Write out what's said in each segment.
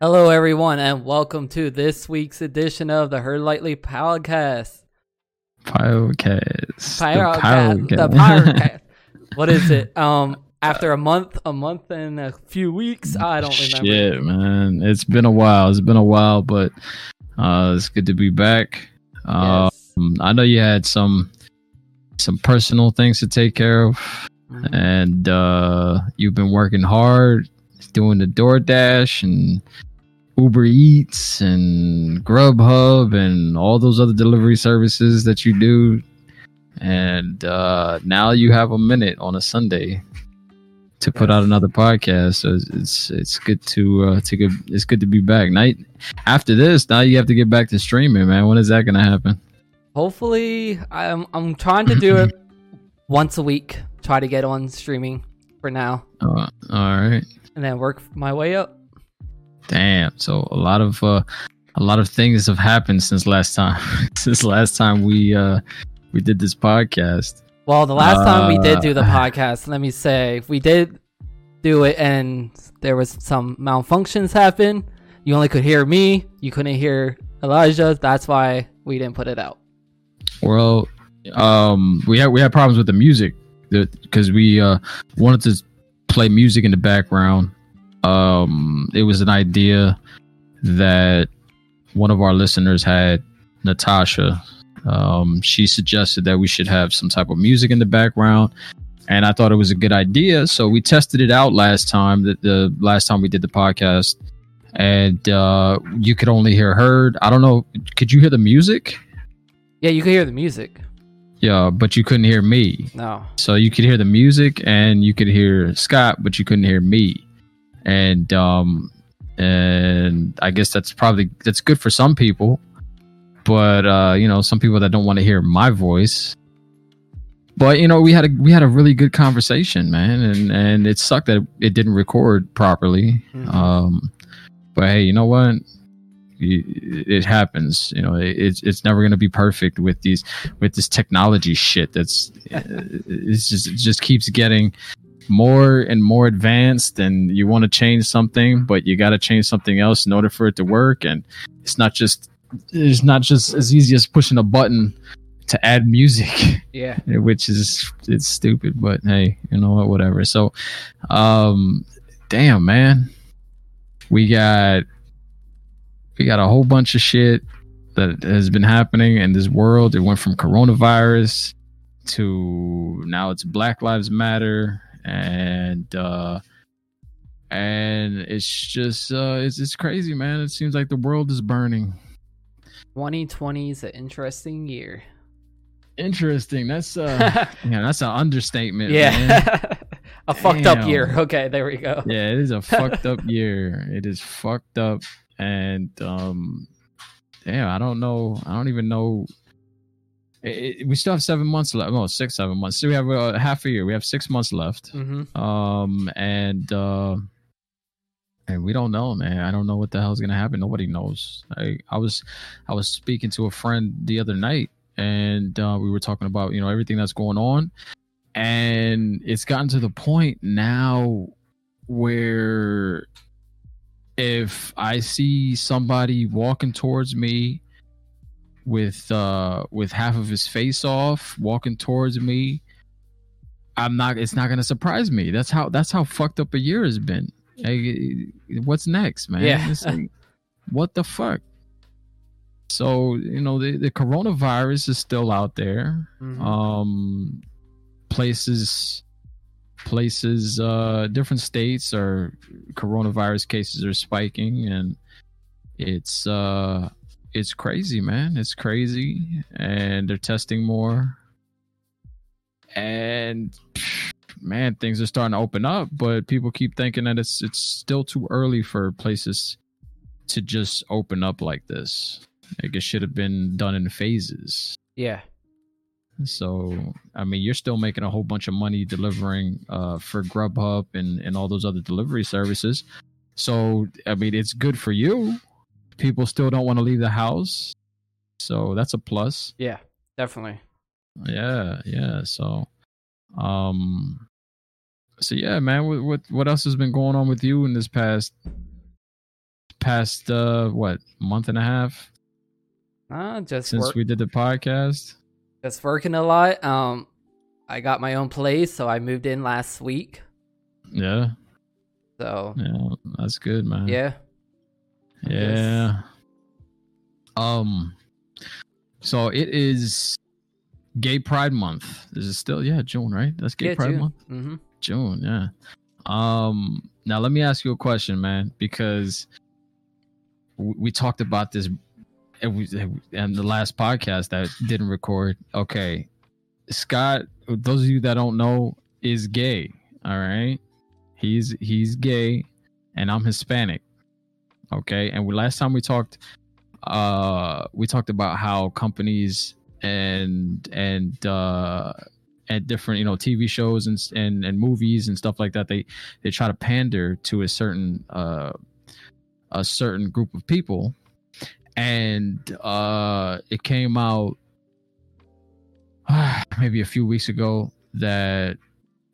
Hello, everyone, and welcome to this week's edition of the Heard Lightly podcast. Podcast. Podcast. The podcast. what is it? Um, after a month, a month and a few weeks, I don't remember. Shit, man, it's been a while. It's been a while, but uh, it's good to be back. Um, Yes. I know you had some some personal things to take care of, Mhm. and uh, you've been working hard doing the DoorDash and Uber Eats and Grubhub and all those other delivery services that you do. And uh, now you have a minute on a Sunday to put out another podcast. So it's it's, it's good to uh, to get it's good to be back. Night after this, now you have to get back to streaming, man. When is that gonna happen? Hopefully, I'm I'm trying to do it once a week. Try to get on streaming for now, Uh, all right. And then work my way up. Damn. So a lot of uh, a lot of things have happened since last time. since last time we uh, we did this podcast. Well, the last time we did Uh, do the podcast, let me say, we did do it, and there was some malfunctions happen. You only could hear me. You couldn't hear Elijah. That's why we didn't put it out. Well, um, we had we had problems with the music because we uh, wanted to play music in the background. Um, it was an idea that one of our listeners had, Natasha. Um, she suggested that we should have some type of music in the background, and I thought it was a good idea. So we tested it out last time. That the last time we did the podcast, and uh, you could only hear heard. I don't know. Could you hear the music? Yeah, you could hear the music. Yeah, but you couldn't hear me. No. So you could hear the music and you could hear Scott, but you couldn't hear me. And um and I guess that's probably that's good for some people. But uh, you know, some people that don't want to hear my voice. But you know, we had a we had a really good conversation, man, and and it sucked that it didn't record properly. Mhm. Um but hey, you know what? It happens. You know, it's it's never going to be perfect with these with this technology shit that's it's just it just keeps getting more and more advanced and you want to change something but you got to change something else in order for it to work and it's not just it's not just as easy as pushing a button to add music Yeah. which is it's stupid but hey you know what whatever so um damn man we got we got a whole bunch of shit that has been happening in this world it went from coronavirus to now it's black lives matter and uh and it's just uh it's it's crazy man it seems like the world is burning 2020 is an interesting year. interesting that's uh yeah that's an understatement yeah. a fucked up year. Okay, there we go. yeah it is a fucked up year it is fucked up and um damn i don't know. I don't even know. It, it- we still have seven months left. No six seven months. So we have uh, half a year. We have six months left. Hmm um and uh and we don't know man. I don't know what the hell's gonna happen. Nobody knows. I i was i was speaking to a friend the other night and uh we were talking about you know everything that's going on. And it's gotten to the point now where if i see somebody walking towards me with uh with half of his face off walking towards me i'm not it's not gonna surprise me. That's how that's how fucked up a year has been. Hey, what's next man? Yeah. Like, what the fuck? So you know the, the coronavirus is still out there. Mhm. um places places uh different states are coronavirus cases are spiking and it's uh it's crazy man. It's crazy and they're testing more. And man things are starting to open up but people keep thinking that it's it's still too early for places to just open up like this. Like it should have been done in phases. Yeah. So, I mean, you're still making a whole bunch of money delivering uh, for Grubhub and, and all those other delivery services. So, I mean, it's good for you. People still don't want to leave the house. So, that's a plus. Yeah. Definitely. Yeah, yeah. So, um, so yeah, man. What what what else has been going on with you in this past past uh what month and a half Uh, just since work, we did the podcast? Just working a lot. Um, I got my own place, so I moved in last week. Yeah, So yeah, that's good, man. yeah, Yeah. Um. So it is Gay Pride Month. Is it still? Yeah, June, right? That's Gay yeah, Pride June. Month. hmm June, yeah. Um. Now let me ask you a question, man, because we talked about this and we and the last podcast that didn't record. Okay, Scott. Those of you that don't know, is gay. All right, he's he's gay, and I'm Hispanic. Okay, and we, last time we talked, uh, we talked about how companies and and uh and different you know TV shows and and and movies and stuff like that they they try to pander to a certain uh a certain group of people and uh it came out maybe a few weeks ago that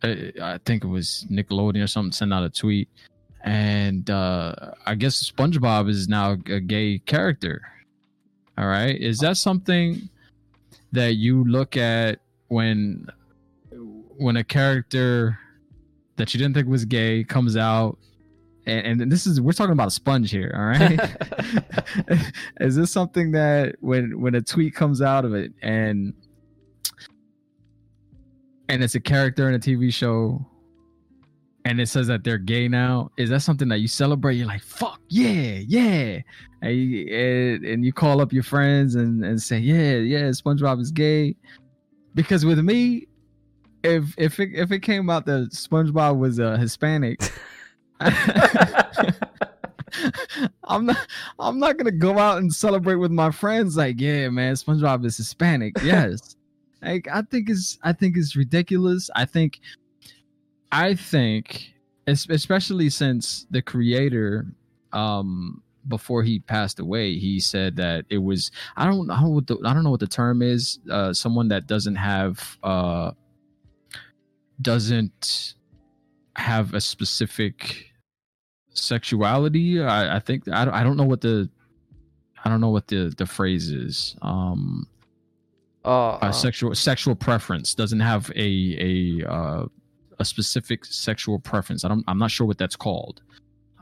uh, I think it was Nickelodeon or something sent out a tweet. And uh I guess SpongeBob is now a gay character. All right? Is that something that you look at when when a character that you didn't think was gay comes out and, and this is we're talking about a sponge here all right? Is this something that when when a tweet comes out of it and and it's a character in a tv show and it says that they're gay now is that something that you celebrate? You're like fuck yeah yeah. And you, and, and you call up your friends and, and say yeah yeah spongebob is gay. Because with me if if it, if it came out that spongebob was a hispanic i'm not i'm not gonna go out and celebrate with my friends like yeah man spongebob is hispanic yes like i think it's i think it's ridiculous i think I think, especially since the creator, um, before he passed away, he said that it was I don't I don't know what the, I don't know what the term is. Uh, someone that doesn't have uh, doesn't have a specific sexuality. I, I think I don't, I don't know what the I don't know what the the phrase is. Um, Oh, uh, sexual sexual preference doesn't have a a uh, a specific sexual preference. I don't, I'm not sure what that's called.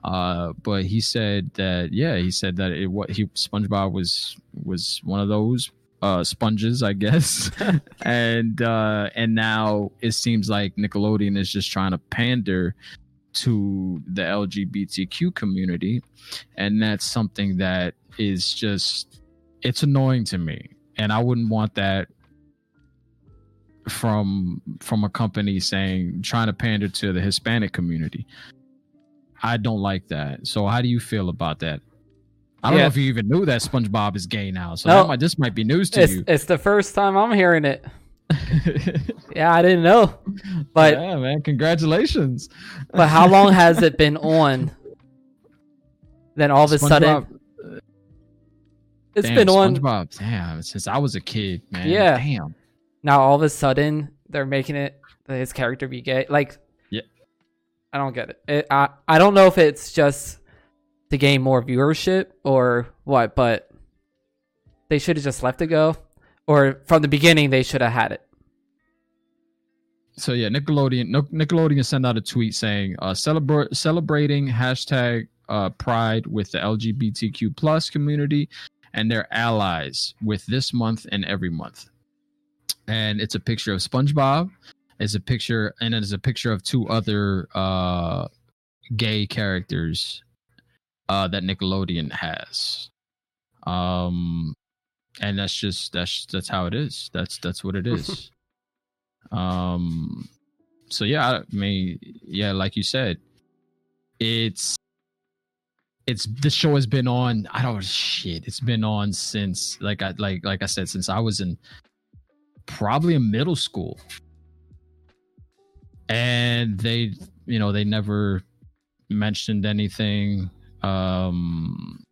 Uh, but he said that yeah, he said that it what he SpongeBob was was one of those uh sponges, I guess. and uh and now it seems like Nickelodeon is just trying to pander to the LGBTQ community and that's something that is just it's annoying to me and I wouldn't want that from from a company saying trying to pander to the Hispanic community. I don't like that. So how do you feel about that? I don't Yeah. know if you even knew that SpongeBob is gay now. So No. might, this might be news to it's you. it's the first time I'm hearing it. Yeah, I didn't know. But yeah, man, congratulations. but how long has it been on? Then all of a sudden, SpongeBob- it's damn, been on. Damn, since I was a kid, man. Yeah. Damn. Now all of a sudden they're making it his character be gay. Like, Yeah. I don't get it. it I I don't know if it's just to gain more viewership or what, but they should have just left it go, or from the beginning they should have had it. So yeah, Nickelodeon Nic- Nickelodeon sent out a tweet saying uh, celebrate celebrating hashtag uh, Pride with the LGBTQ plus community and their allies with this month and every month. And it's a picture of SpongeBob. It's a picture, and it's a picture of two other uh, gay characters uh, that Nickelodeon has. Um, and that's just that's that's how it is. That's that's what it is. um, so yeah, I mean, yeah, like you said, it's it's this show has been on. I don't shit. It's been on since like I like like I said since I was in probably in middle school, and they you know they never mentioned anything. Um,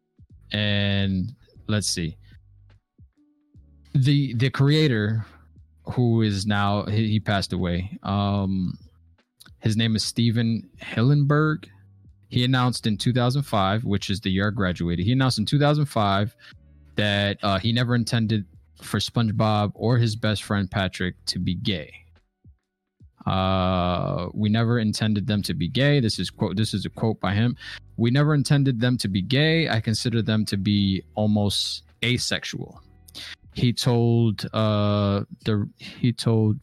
and let's see the the creator who is now he, he passed away um his name is Stephen Hillenburg he announced in 2005, which is the year I graduated. He announced in 2005 that uh, he never intended for SpongeBob or his best friend Patrick to be gay. Uh, we never intended them to be gay. This is quote. This is a quote by him. We never intended them to be gay. I consider them to be almost asexual. He told uh the he told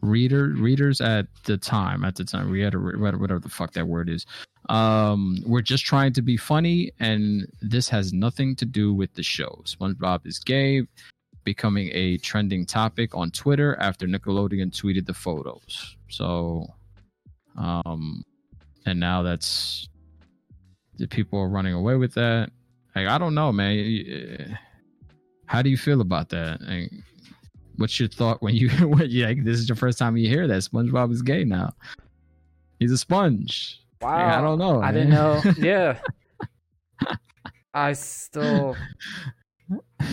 reader readers at the time at the time we had a whatever the fuck that word is um we're just trying to be funny and this has nothing to do with the show. Spongebob is gay becoming a trending topic on twitter after nickelodeon tweeted the photos. So um and now that's the people are running away with that. Like, i don't know man how do you feel about that like, what's your thought when you when you like this is your first time you hear that SpongeBob is gay now? He's a sponge. Wow. Like, I don't know. I man. didn't know. Yeah. I still.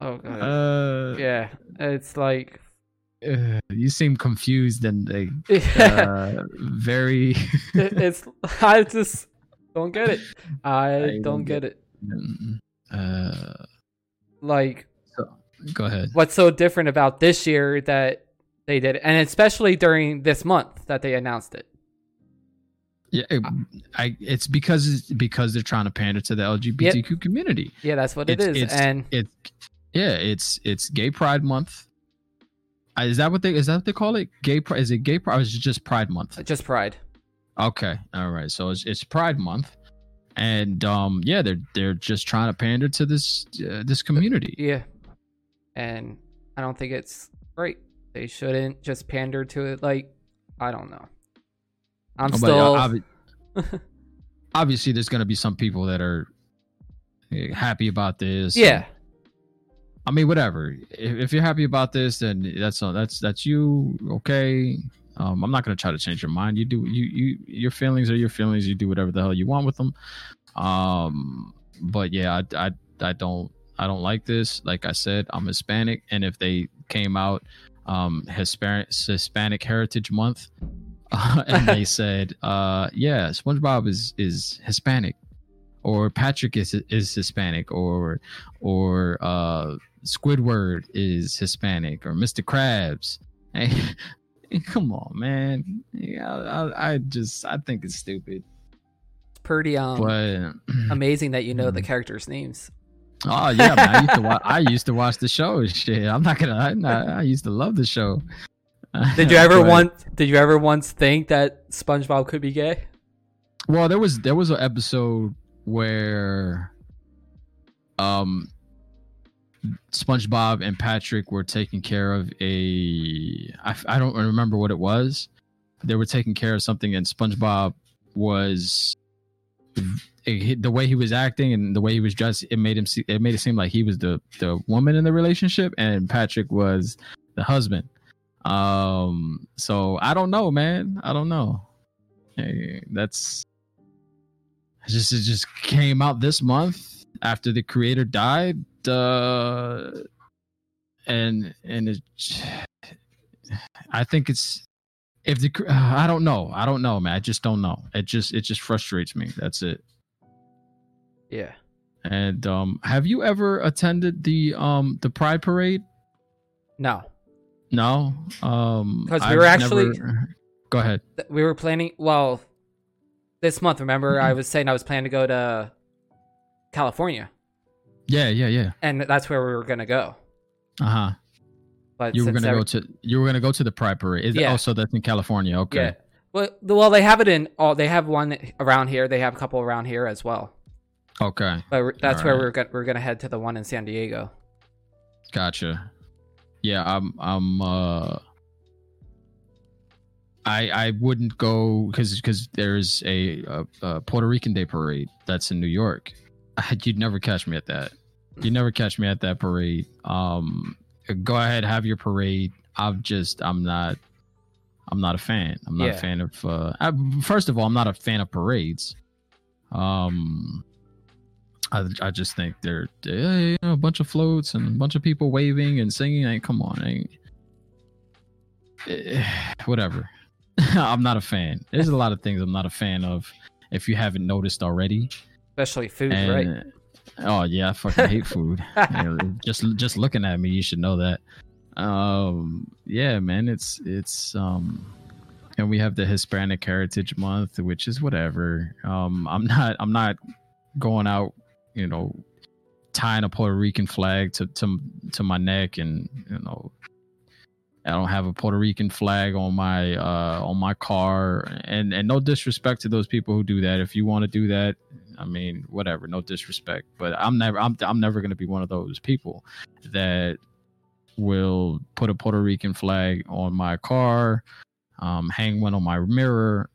Oh god. uh, yeah, it's like. uh, you seem confused and like Yeah. uh, very. it, it's. I just don't get it. I, I don't get get it. Uh, Like, go ahead. what's so different about this year that they did, it? and especially during this month that they announced it. Yeah, it- I. It's because it's because they're trying to pander to the LGBTQ community. Yeah, that's what it It's- it's- and It's yeah, it's it's Gay Pride Month. Is that what they is that what they call it? Gay Pride? Is it Gay Pride? Or is it just Pride Month? just pride. Okay, all right. So it's it's Pride Month, and um, yeah, they're they're just trying to pander to this uh, this community. Yeah, and I don't think it's great. They shouldn't just pander to it. Like, I don't know. I'm Oh, still. obvi- obviously, there's gonna be some people that are uh, happy about this. yeah, I mean, whatever. If, if you're happy about this, then that's that's that's you. Okay. Um, I'm not gonna try to change your mind. You do you you your feelings are your feelings. You do whatever the hell you want with them. Um, but yeah, I I I don't I don't like this. Like I said, I'm Hispanic, and if they came out um Hispanic Hispanic Heritage Month, and they said, uh, yeah, SpongeBob is is Hispanic, or Patrick is is Hispanic, or or uh Squidward is Hispanic, or Mr. Krabs. Come on, man. Yeah, I, I just I think it's stupid. it's pretty um But amazing that you know the Mhm. characters' names. oh yeah, man, I used to watch. I used to watch the show. Shit, I'm not gonna. I, not- I used to love the show. Did you ever But- once? Did you ever once think that SpongeBob could be gay? Well, there was there was an episode where um SpongeBob and Patrick were taking care of a I, I don't remember what it was. They were taking care of something and SpongeBob was the way he was acting and the way he was dressed it made him see, it made it seem like he was the the woman in the relationship and Patrick was the husband. Um so I don't know, man. I don't know. Hey, that's just it just came out this month after the creator died uh and and it i think it's if the i don't know. I don't know man. I just don't know. It just it just frustrates me. That's it. Yeah. and um have you ever attended the um the pride parade? No, no? Um because we I've were actually- never- go ahead. We were planning. Well, this month. Remember, I was saying I was planning to go to California, yeah yeah yeah and that's where we were gonna go. uh-huh But you were gonna every- go to you were gonna go to the pride parade is Yeah. oh so that's in california okay Yeah. Well, well, they have it in all. They have one around here. They have a couple around here as well. okay But that's where Alright. we're gonna we're gonna head to the one in San Diego. Gotcha. Yeah, I'm. I'm. Uh, I I wouldn't go because because there's a, a, a Puerto Rican Day parade that's in New York. You'd never catch me at that. You'd never catch me at that parade. Um, go ahead, have your parade. I'm just. I'm not. I'm not a fan. I'm not Yeah. a fan of. Uh, I, first of all, I'm not a fan of parades. Um, I, I just think they're, they're, you know, a bunch of floats and a bunch of people waving and singing. Like, come on, ain't, eh, whatever. I'm not a fan. There's a lot of things I'm not a fan of. If you haven't noticed already, especially food, and, right? Oh yeah, I fucking hate food. just just looking at me, you should know that. Um, yeah, man, it's it's um, and we have the Hispanic Heritage Month, which is whatever. Um, I'm not I'm not going out, you know, tying a Puerto Rican flag to to to my neck and you know I don't have a Puerto Rican flag on my uh, on my car, and and no disrespect to those people who do that. If you want to do that, I mean, whatever, no disrespect. But I'm never I'm I'm never gonna be one of those people that will put a Puerto Rican flag on my car, um, hang one on my mirror.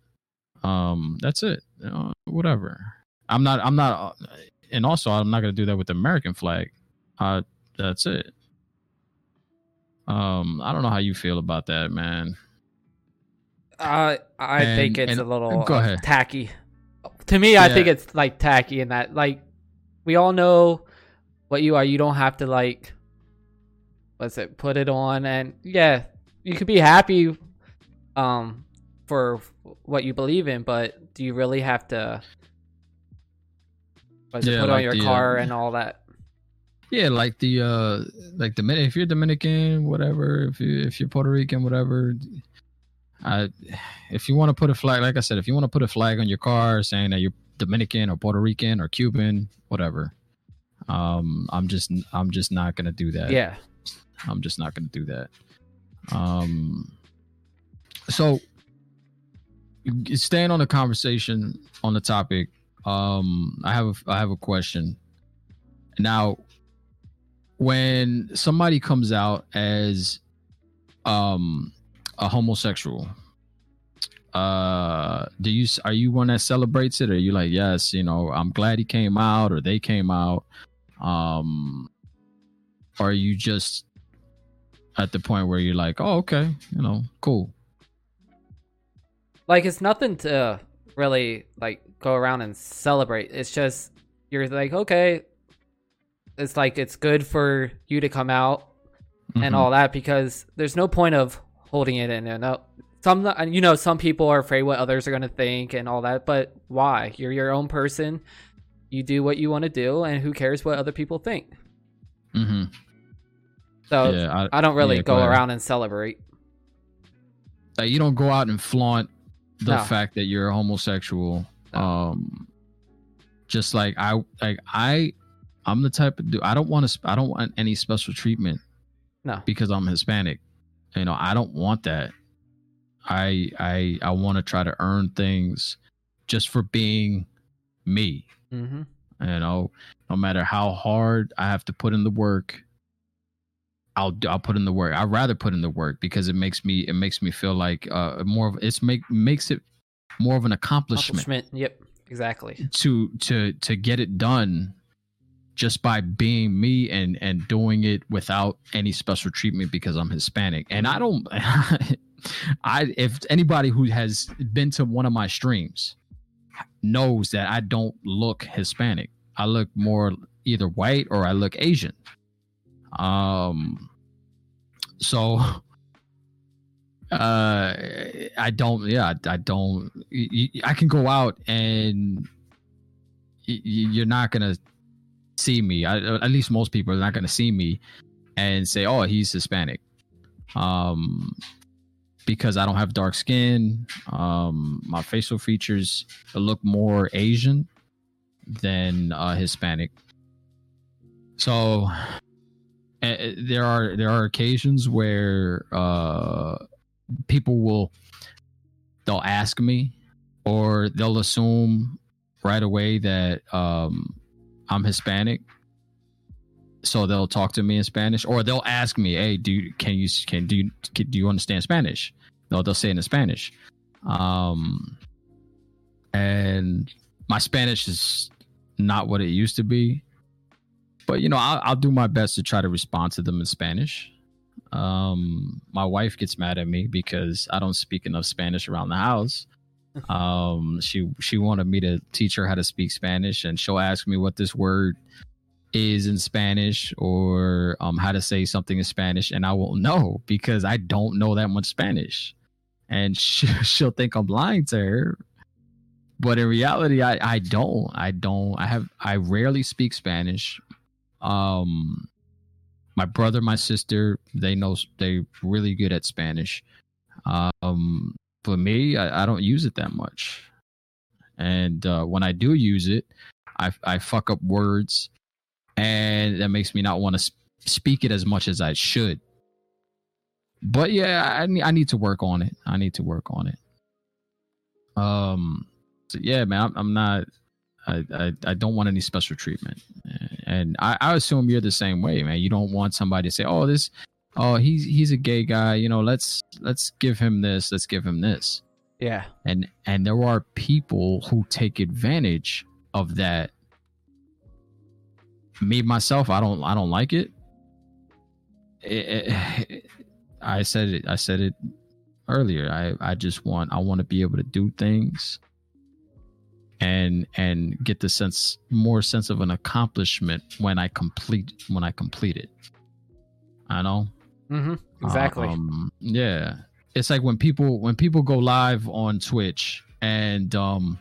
Um, that's it. You know, whatever. I'm not. I'm not. And also, I'm not gonna do that with the American flag. Uh, that's it. Um, I don't know how you feel about that, man. Uh, I and, think it's and, a little go ahead. tacky. To me, yeah. I think it's like tacky in that like we all know what you are. You don't have to like what's it put it on and yeah, you could be happy um for what you believe in, but do you really have to what's yeah, it, put like on your the, car uh, and all that? Yeah, like the uh like the if you're Dominican, whatever, if you if you're Puerto Rican, whatever. I if you want to put a flag, like I said, if you want to put a flag on your car saying that you're Dominican or Puerto Rican or Cuban, whatever. Um, I'm just I'm just not gonna do that. Yeah, I'm just not gonna do that. Um, so staying on the conversation on the topic, um, I have a, I have a question. Now, when somebody comes out as um a homosexual. Uh do you are you one that celebrates it or you like yes you know i'm glad he came out or they came out? Um or are you just at the point where you're like oh okay you know cool? Like it's nothing to really like go around and celebrate. It's just you're like okay it's like it's good for you to come out mm-hmm. and all that because there's no point of holding it in and out. Some you know some people are afraid what others are going to think and all that, but why? You're your own person. You do what you want to do, and who cares what other people think? Mm-hmm. So yeah, I, I, don't really yeah, go, around and celebrate. Uh, you don't go out and flaunt the no. fact that you're a homosexual. No. Um, just like I like I I'm the type of dude. I don't want to. I don't want any special treatment. No, because I'm Hispanic. You know, I don't want that. I I I want to try to earn things just for being me. Mm-hmm. You know, no matter how hard I have to put in the work, I'll I'll put in the work. I'd rather put in the work because it makes me it makes me feel like uh more of it's make makes it more of an accomplishment. accomplishment. Yep, exactly. To to to get it done just by being me and and doing it without any special treatment because I'm Hispanic. And I don't I if anybody who has been to one of my streams knows that I don't look Hispanic. I look more either white or I look Asian. Um so uh I don't yeah I don't I can go out and you're not gonna see me. I, at least most people are not going to see me and say, "Oh, he's Hispanic," um, because I don't have dark skin. Um, my facial features look more Asian than uh, Hispanic. So uh, there are there are occasions where uh, people will they'll ask me or they'll assume right away that um, I'm Hispanic, so they'll talk to me in Spanish, or they'll ask me, "Hey, do you, can you can do you, can, do you understand Spanish?" No, they'll say it in Spanish, um, and my Spanish is not what it used to be, but you know, I'll, I'll do my best to try to respond to them in Spanish. Um, my wife gets mad at me because I don't speak enough Spanish around the house um, she she wanted me to teach her how to speak Spanish, and she'll ask me what this word is in Spanish or um, how to say something in Spanish, and I won't know because I don't know that much Spanish. and she, she'll think I'm lying to her. But in reality, I I don't. I don't. I have. I rarely speak Spanish. Um, my brother, my sister, they know they're really good at Spanish. Um, for me, I, I don't use it that much. And uh, when I do use it, I I fuck up words, and that makes me not want to sp- speak it as much as I should. But yeah, I need I need to work on it. I need to work on it. Um, so yeah, man, I'm, I'm not. I, I, I don't want any special treatment, and I, I assume you're the same way, man. You don't want somebody to say, "Oh, this, oh, he's he's a gay guy." You know, let's let's give him this, let's give him this, Yeah. and and there are people who take advantage of that. Me myself, I don't I don't like it. It- it- I said it. I said it earlier. I I just want I want to be able to do things and and get the sense more sense of an accomplishment when I complete when I complete it. I know. Mm-hmm. Exactly. Um, yeah. It's like when people when people go live on Twitch and um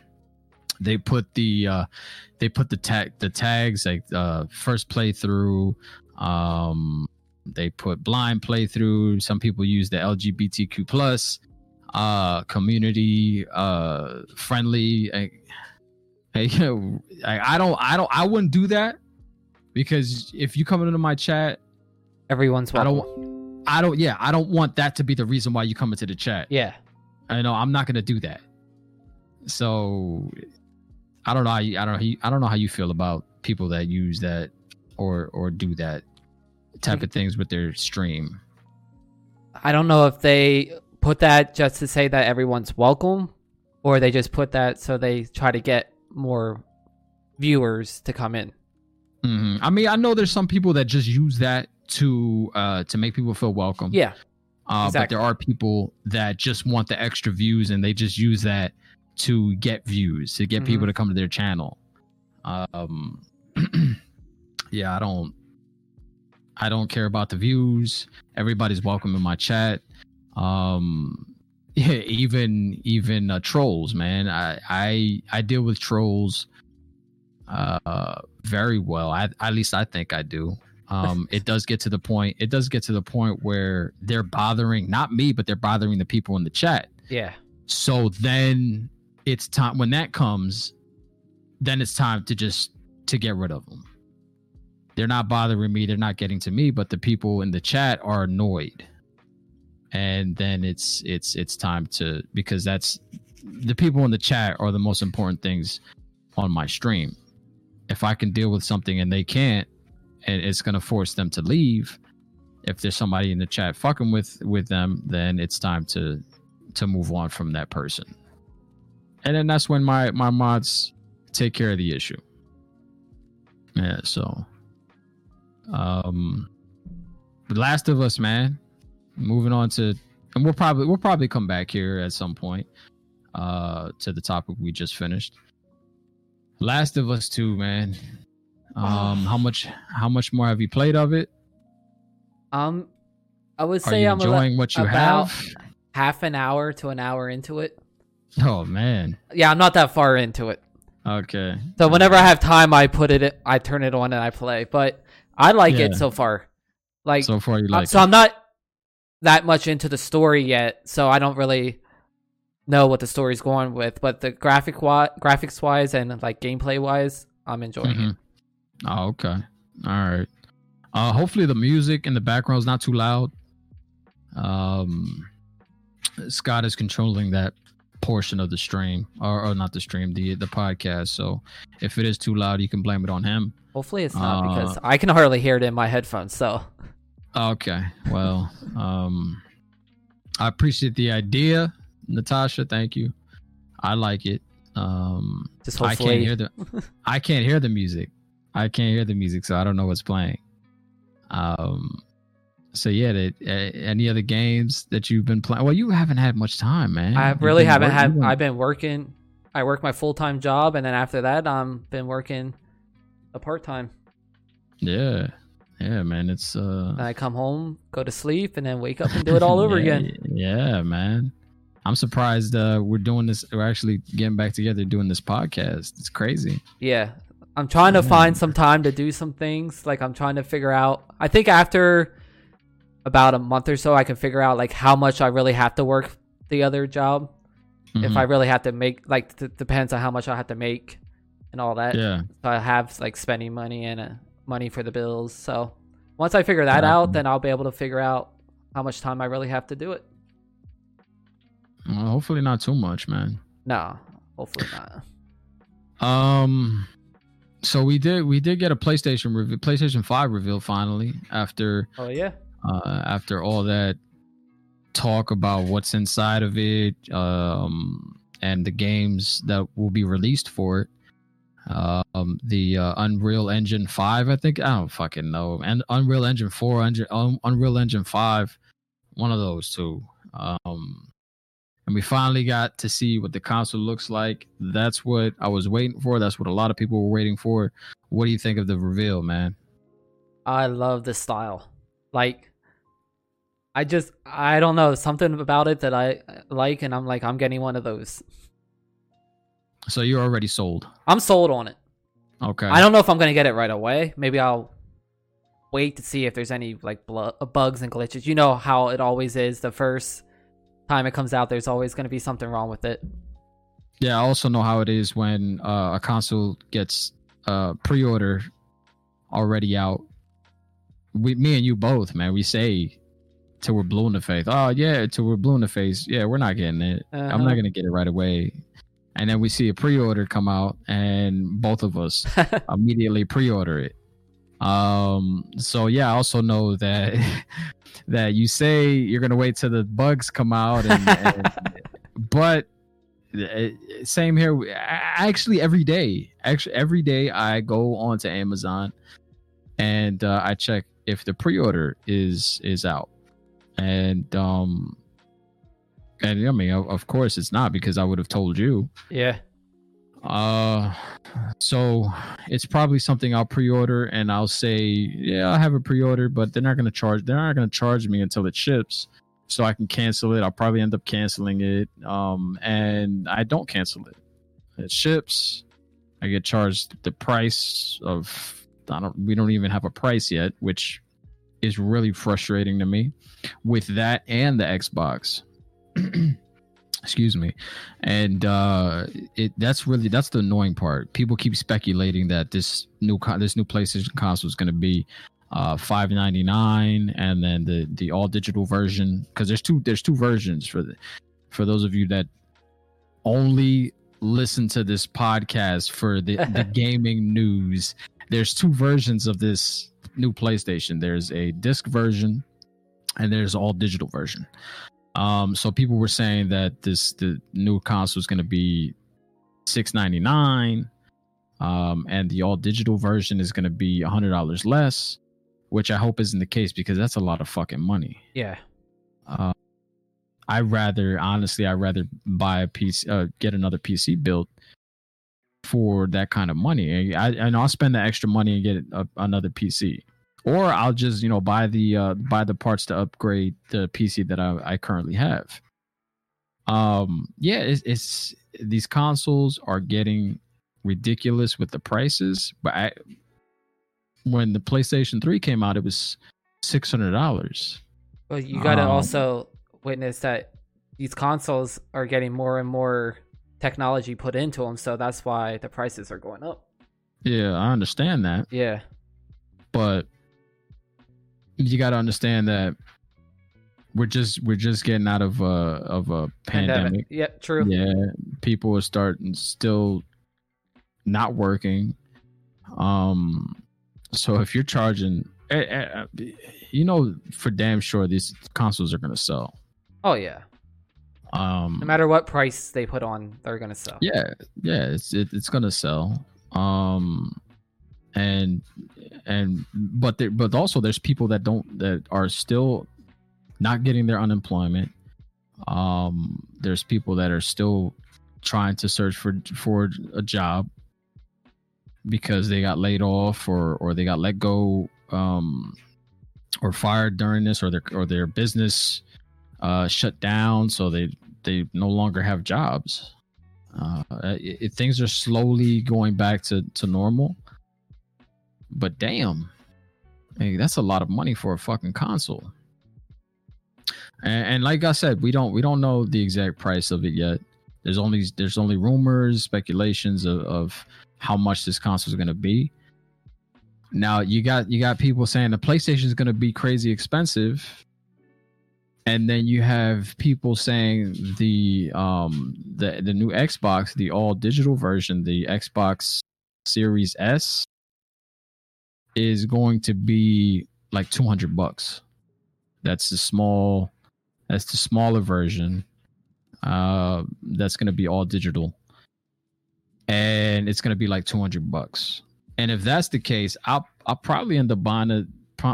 they put the uh they put the tag the tags like uh first playthrough um they put blind playthrough some people use the lgbtq plus uh community uh friendly hey I, I don't i don't i wouldn't do that because if you come into my chat Everyone's I welcome. don't I don't yeah, I don't want that to be the reason why you come into the chat. Yeah. I know I'm not gonna do that. So I don't know how you, I don't know how you, I don't know how you feel about people that use that or or do that type of things with their stream. I don't know if they put that just to say that everyone's welcome, or they just put that so they try to get more viewers to come in. hmm I mean, I know there's some people that just use that to uh to make people feel welcome. Yeah. Uh, Exactly. But there are people that just want the extra views and they just use that to get views, to get people Mhm. to come to their channel. Um, yeah, I don't, I don't care about the views. Everybody's welcome in my chat. Um, yeah, even even uh, trolls, man. I I I deal with trolls uh very well. I at least I think I do um it does get to the point it does get to the point where they're bothering not me but they're bothering the people in the chat. Yeah. so then it's time when that comes then it's time to just to get rid of them they're not bothering me they're not getting to me but the people in the chat are annoyed. And then it's it's it's time to because that's the people in the chat are the most important things on my stream. If i can deal with something and they can't and it's going to force them to leave. If there's somebody in the chat fucking with with them then it's time to to move on from that person. And then that's when my my mods take care of the issue. Yeah so um the last of us man moving on to and we'll probably we'll probably come back here at some point uh to the topic we just finished. Last of us 2 man um how much how much more have you played of it Um, I would say I'm enjoying what you about- have half an hour to an hour into it. oh man Yeah, I'm not that far into it. okay So whenever I have time, I put it, I turn it on and I play. But I like Yeah. it so far. Like, so far you uh, like so it. I'm not that much into the story yet, so I don't really know what the story's going with. But the graphic wi- graphics wise and like gameplay wise, I'm enjoying it. Oh, okay. All right. Uh, hopefully the music in the background is not too loud. Um, Scott is controlling that portion of the stream, or, or not the stream, the the podcast. So if it is too loud, you can blame it on him. Hopefully it's not Uh, because I can hardly hear it in my headphones. So Okay. Well, um, I appreciate the idea, Natasha. Thank you. I like it. Um, just I hopefully, can't hear the I can't hear the music. I can't hear the music, so I don't know what's playing. Um, so yeah, the, uh, any other games that you've been playing? Well, you haven't had much time, man. I really haven't had. I've been working. I work my full time job, and then after that, I'm been working a part time. yeah, yeah, man. It's uh, I come home, go to sleep, and then wake up and do it all over yeah, again. Yeah, man. I'm surprised uh, we're doing this. We're actually getting back together doing this podcast. It's crazy. Yeah. I'm trying to find some time to do some things. Like I'm trying to figure out. I think after about a month or so, I can figure out like how much I really have to work the other job. If Mhm. I really have to make like d- depends on how much I have to make and all that. yeah, So I have like spending money and uh, money for the bills. So once I figure that Right. out, then I'll be able to figure out how much time I really have to do it. well, hopefully not too much, man. No, hopefully not. Um, so we did we did get a PlayStation reveal, PlayStation Five reveal finally after Oh yeah. uh after all that talk about what's inside of it, um, and the games that will be released for it. Um, the uh, Unreal Engine Five, I think I don't fucking know, and Unreal Engine Four, Unreal, Unreal Engine Five, one of those two. Um, and we finally got to see what the console looks like. That's what I was waiting for. That's what a lot of people were waiting for. What do you think of the reveal, man? I love the style. Like, I just, I don't know, something about it that I uh, like, and I'm like, I'm getting one of those. So you're already sold. I'm sold on it. Okay. I don't know if I'm gonna get it right away. Maybe I'll wait to see if there's any like blu- bugs and glitches. You know how it always is. The first time it comes out, there's always gonna be something wrong with it. Yeah, I also know how it is when uh, a console gets uh, pre-order already out. We, me and you both, man. We say till we're blue in the face. Oh yeah, till we're blue in the face. Yeah, we're not getting it. I'm Uh-huh. not gonna get it right away. And then we see a pre-order come out, and both of us immediately pre-order it. Um. So yeah, I also know that that you say you're gonna wait till the bugs come out, and, and but uh, same here. I- Actually, every day, actually every day, I go onto Amazon and uh, I check if the pre-order is is out, and um, and I mean, of course, it's not because I would have told you. yeah. Uh, so it's probably something I'll pre-order, and I'll say, yeah, I'll have a pre-order, but they're not gonna charge. They're not gonna charge me until it ships, so I can cancel it. I'll probably end up canceling it. Um, and I don't cancel it. It ships. I get charged the price of. I don't. We don't even have a price yet, which is really frustrating to me. With that and the Xbox. excuse me. And uh it that's really that's the annoying part. People keep speculating that this new con- this new playstation console is going to be uh 599 and then the the all digital version. Because there's two there's two versions for the for those of you that only listen to this podcast for the, the gaming news there's two versions of this new playstation. There's a disc version and there's all digital version um, so people were saying that this the new console is going to be six ninety nine, um, and the all digital version is going to be hundred dollars less, which I hope isn't the case because that's a lot of fucking money. Yeah. Uh, I rather honestly, I rather buy a PC, uh, get another PC built for that kind of money. I and I'll spend the extra money and get a, another PC, or I'll just you know buy the uh, buy the parts to upgrade the PC that I, I currently have. Um, yeah, it's, it's these consoles are getting ridiculous with the prices, but I when the PlayStation Three came out, it was six hundred dollars. Well, you gotta Um, also witness that these consoles are getting more and more technology put into them, so that's why the prices are going up. Yeah, I understand that, Yeah. but you got to understand that we're just we're just getting out of a of a pandemic. Yeah, true. Yeah, people are starting still not working. Um, so if you're charging, eh, eh, you know, for damn sure these consoles are gonna sell. Oh yeah. Um, No matter what price they put on, they're gonna sell. yeah yeah it's it, it's gonna sell um and and but there but also there's people that don't that are still not getting their unemployment um there's people that are still trying to search for for a job because they got laid off or or they got let go um or fired during this or their or their business uh, shut down, so they they no longer have jobs. Uh, it, it, things are slowly going back to to normal. But damn, hey, that's a lot of money for a fucking console. And, and like I said, we don't we don't know the exact price of it yet. There's only there's only rumors, speculations of, of how much this console is going to be. Now you got you got people saying the PlayStation is going to be crazy expensive, and then you have people saying the um the the new Xbox, the all digital version, the Xbox Series S, is going to be like two hundred bucks. That's the small, that's the smaller version. Uh, that's going to be all digital, and it's going to be like two hundred bucks. And if that's the case, I'll I'll probably end up buying a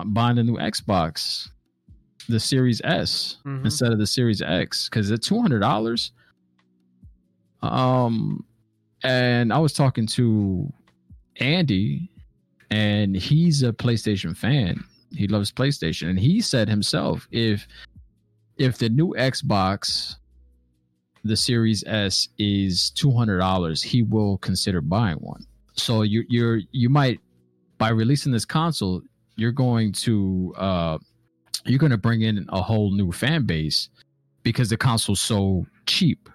buying a new Xbox, the Series S mm-hmm. instead of the Series X because it's two hundred dollars. Um, and I was talking to Andy, and he's a PlayStation fan. He loves PlayStation, and he said himself if if the new Xbox, the Series S, is two hundred dollars, he will consider buying one. So you you're you might by releasing this console you're going to uh you're going to bring in a whole new fan base because the console's so cheap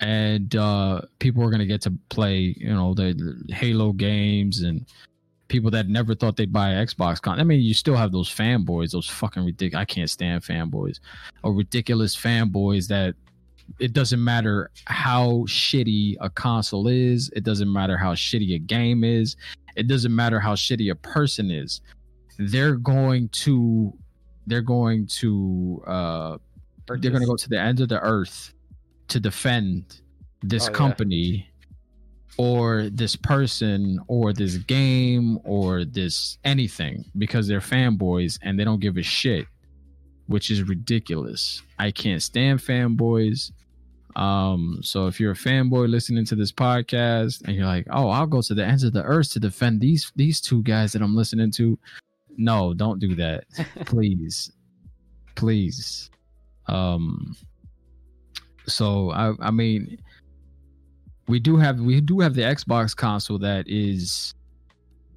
and uh people are going to get to play you know the, the, halo games and people that never thought they'd buy an xbox con i mean you still have those fanboys those fucking ridiculous i can't stand fanboys or ridiculous fanboys that it doesn't matter how shitty a console is it doesn't matter how shitty a game is it doesn't matter how shitty a person is. They're going to they're going to uh they're going to go to the end of the earth to defend this oh, company yeah. or this person or this game or this anything because they're fanboys and they don't give a shit which is ridiculous. I can't stand fanboys. Um, so if you're a fanboy listening to this podcast and you're like, "Oh, I'll go to the ends of the earth to defend these these two guys that I'm listening to," no, don't do that, please, please. Um, so I I mean, we do have we do have the Xbox console that is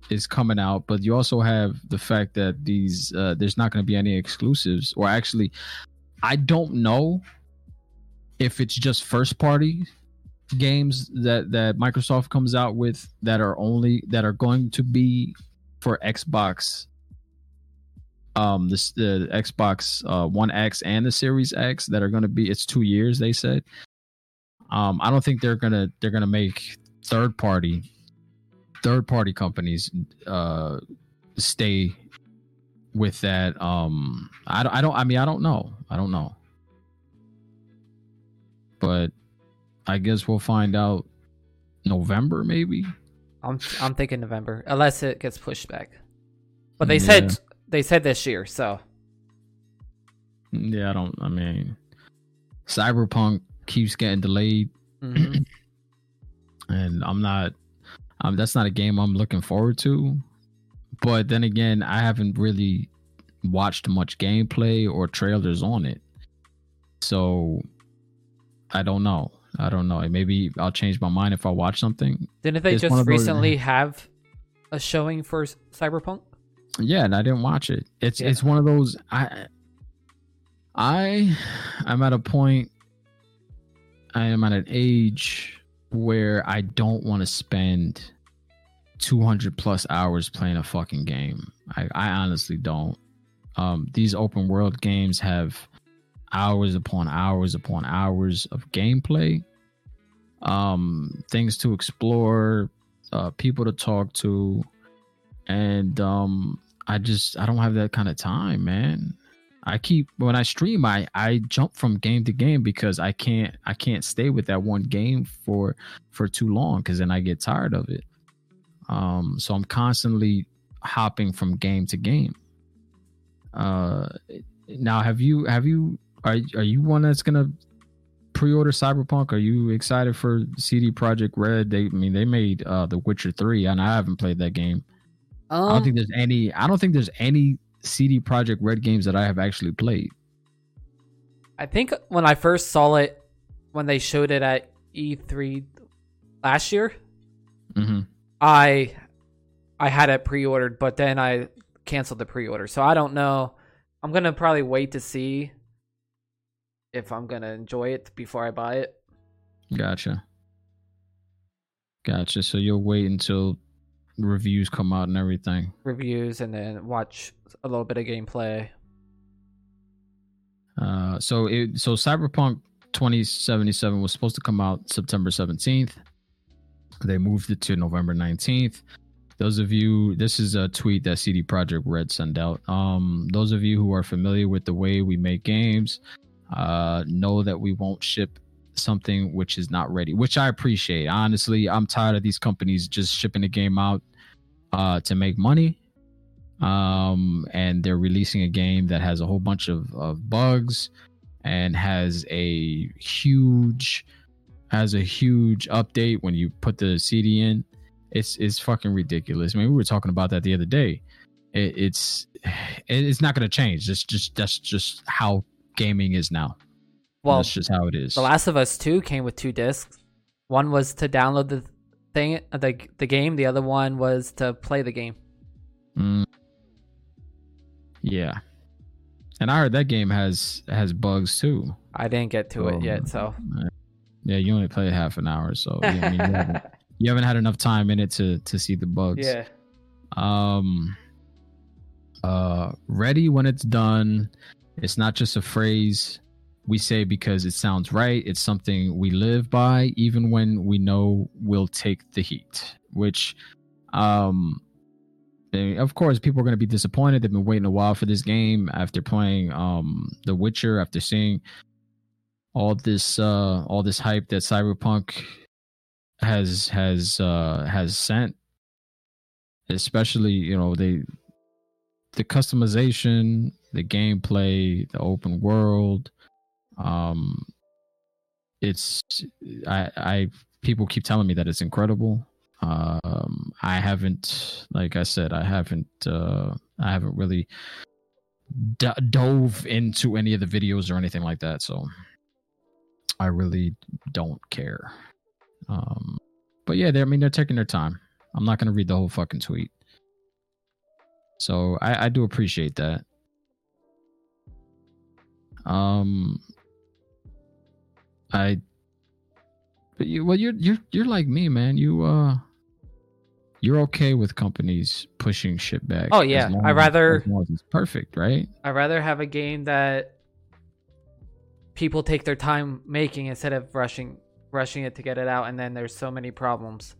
is coming out, but you also have the fact that these uh, there's not going to be any exclusives, or actually, I don't know if it's just first party games that that Microsoft comes out with that are only that are going to be for Xbox um this the Xbox uh, One X and the Series X that are going to be it's 2 years they said. Um I don't think they're going to they're going to make third party third party companies uh stay with that um I, don't, I don't i mean i don't know i don't know but i guess we'll find out november maybe i'm i'm thinking november unless it gets pushed back but they yeah. said they said this year so yeah i don't i mean cyberpunk keeps getting delayed mm-hmm. and i'm not um, that's not a game I'm looking forward to. But then again, I haven't really watched much gameplay or trailers on it. So I don't know. I don't know. Maybe I'll change my mind if I watch something. Didn't they it's just recently those... have a showing for Cyberpunk? Yeah, and I didn't watch it. It's yeah. it's one of those I I I'm at a point I am at an age where I don't want to spend 200 plus hours playing a fucking game. I, I honestly don't. Um, these open world games have hours upon hours upon hours of gameplay, um, things to explore, uh, people to talk to, and um, I just I don't have that kind of time, man. I keep when I stream, I I jump from game to game because I can't I can't stay with that one game for for too long because then I get tired of it. Um, so I'm constantly hopping from game to game. Uh, now have you have you are are you one that's gonna pre-order Cyberpunk? Are you excited for CD Projekt Red? They I mean they made uh The Witcher three, and I haven't played that game. Um, I don't think there's any. I don't think there's any CD Projekt Red games that I have actually played. I think when I first saw it, when they showed it at E3 last year, hmm I I had it pre-ordered, but then I canceled the pre-order. So I don't know. I'm gonna probably wait to see if I'm gonna enjoy it before I buy it. Gotcha. Gotcha. So you'll wait until reviews come out and everything. Reviews and then watch a little bit of gameplay. Uh, so it so Cyberpunk 2077 was supposed to come out September 17th. They moved it to November 19th. Those of you, this is a tweet that CD Projekt Red sent out. Um, those of you who are familiar with the way we make games, uh, know that we won't ship something which is not ready, which I appreciate. Honestly, I'm tired of these companies just shipping the game out uh, to make money. Um, and they're releasing a game that has a whole bunch of, of bugs and has a huge has a huge update when you put the CD in. It's it's fucking ridiculous. I mean, we were talking about that the other day. It, it's it's not going to change. It's just that's just how gaming is now. Well, that's just how it is. The Last of Us 2 came with two discs. One was to download the thing, the the game. The other one was to play the game. Mm. Yeah, and I heard that game has has bugs too. I didn't get to it yet, so yeah, you only played half an hour, so yeah, I mean, you, haven't, you haven't had enough time in it to to see the bugs. yeah. Um. Uh, ready when it's done. It's not just a phrase we say because it sounds right. It's something we live by, even when we know we'll take the heat. Which, um, and of course, people are going to be disappointed. They've been waiting a while for this game after playing um The Witcher, after seeing all this uh all this hype that Cyberpunk has has uh has sent. Especially, you know, they the customization, the gameplay, the open world. Um, it's I I people keep telling me that it's incredible. Um, I haven't, like I said, I haven't uh, I haven't really d- dove into any of the videos or anything like that. So I really don't care. Um, but yeah, they I mean they're taking their time. I'm not gonna read the whole fucking tweet. So I, I do appreciate that. Um, I, but you, well, you're you're you're like me, man. You uh, you're okay with companies pushing shit back. Oh, yeah. I rather- as long as it's perfect, right? I'd rather have a game that people take their time making instead of rushing rushing it to get it out and then there's so many problems.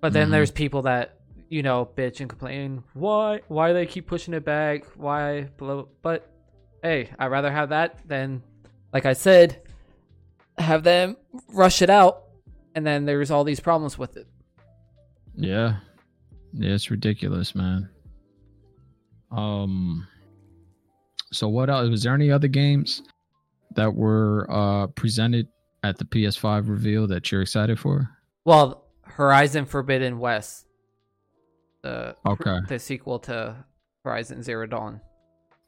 But then Mhm. there's people that, you know, bitch and complain, why why they keep pushing it back? Why blah, but hey, I'd rather have that than like I said, have them rush it out and then there's all these problems with it. Yeah, yeah, it's ridiculous, man. Um, so what else? Was there any other games that were uh presented at the PS5 reveal that you're excited for? Well, Horizon Forbidden West. The Okay. the sequel to Horizon Zero Dawn.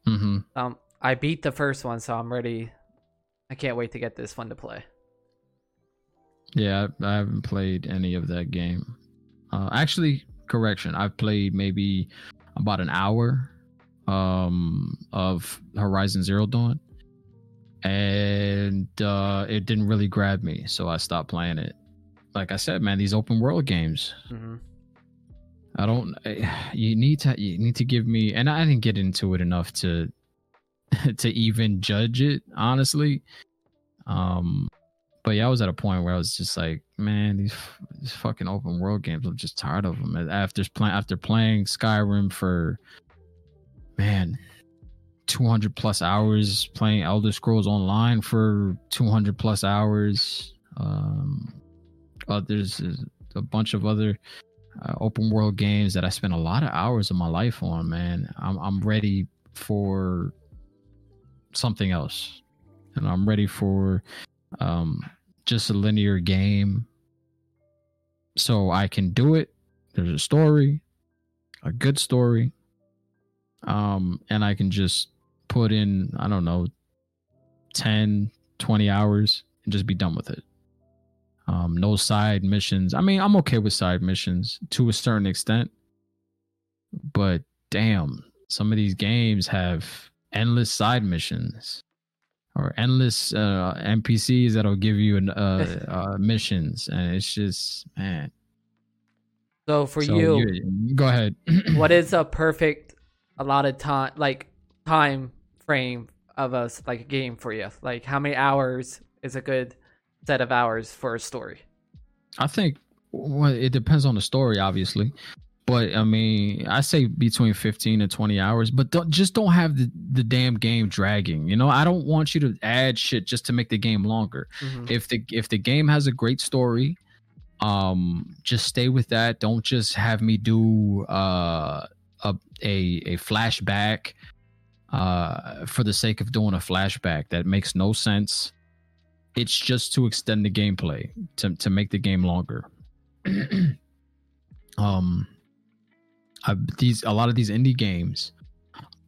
Mm-hmm. Um, I beat the first one, so I'm ready. I can't wait to get this one to play. Yeah, I, haven't played any of that game. Uh, actually, correction, I've played maybe about an hour um, of Horizon Zero Dawn, and uh, it didn't really grab me, so I stopped playing it. Like I said, man, these open world games, hmm I don't. I- You need to. You need to give me, and I didn't get into it enough to to even judge it honestly. Um, but yeah, I was at a point where I was just like, man, these these fucking open world games. I'm just tired of them. After playing after playing Skyrim for man, 200 plus hours, playing Elder Scrolls Online for 200 plus hours. Um, there's a bunch of other uh, open world games that I spent a lot of hours of my life on. Man, I'm I'm ready for something else, and I'm ready for um, just a linear game, so I can do it. There's a story, a good story, um, and I can just put in I don't know 10, 20 hours and just be done with it. Um, no side missions. I mean, I'm okay with side missions to a certain extent, but damn, some of these games have endless side missions or endless uh, NPCs that'll give you an, uh, uh, missions, and it's just man. So for so you, you, go ahead. what is a perfect a lot of time, like time frame of a like a game for you? Like how many hours is a good set of hours for a story? I think well, it depends on the story, obviously. But I mean, I say between 15 and 20 hours, but don't, just don't have the, the damn game dragging. You know, I don't want you to add shit just to make the game longer. Mm-hmm. If the if the game has a great story, um just stay with that. Don't just have me do uh a a, a flashback uh for the sake of doing a flashback that makes no sense. It's just to extend the gameplay to to make the game longer. um These a lot of these indie games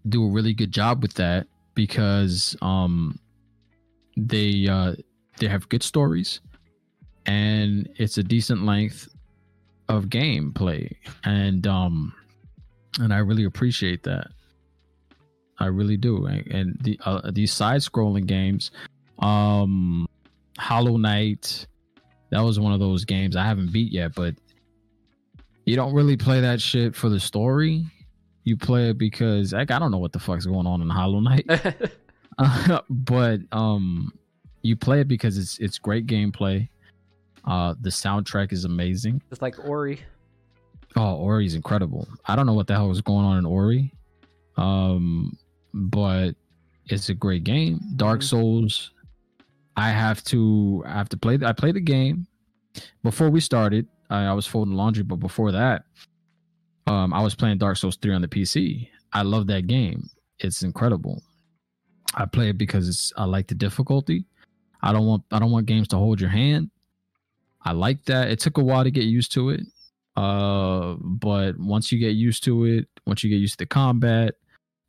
do a really good job with that because um they uh they have good stories and it's a decent length of gameplay and um and I really appreciate that. I really do. And the uh, these side scrolling games um Hollow Knight that was one of those games I haven't beat yet but you don't really play that shit for the story. You play it because like, I don't know what the fuck's going on in Hollow Knight. uh, but um you play it because it's it's great gameplay. Uh the soundtrack is amazing. It's like Ori. Oh, Ori's incredible. I don't know what the hell was going on in Ori. Um but it's a great game. Dark mm-hmm. Souls. I have to I have to play I played the game before we started. I, I was folding laundry, but before that, um, I was playing Dark Souls 3 on the PC. I love that game. It's incredible. I play it because I like the difficulty. I don't want I don't want games to hold your hand. I like that. It took a while to get used to it. Uh, but once you get used to it, once you get used to the combat,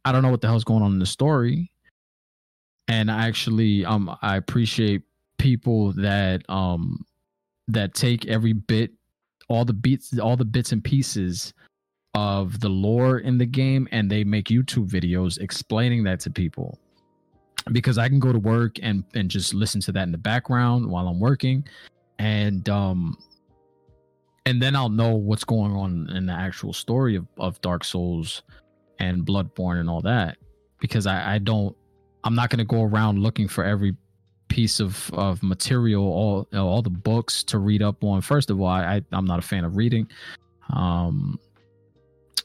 I don't know what the hell's going on in the story. And I actually um I appreciate people that um that take every bit all the beats, all the bits and pieces of the lore in the game, and they make YouTube videos explaining that to people. Because I can go to work and and just listen to that in the background while I'm working, and um, and then I'll know what's going on in the actual story of, of Dark Souls and Bloodborne and all that. Because I, I don't, I'm not going to go around looking for every piece of of material, all you know, all the books to read up on. First of all, I I'm not a fan of reading, um,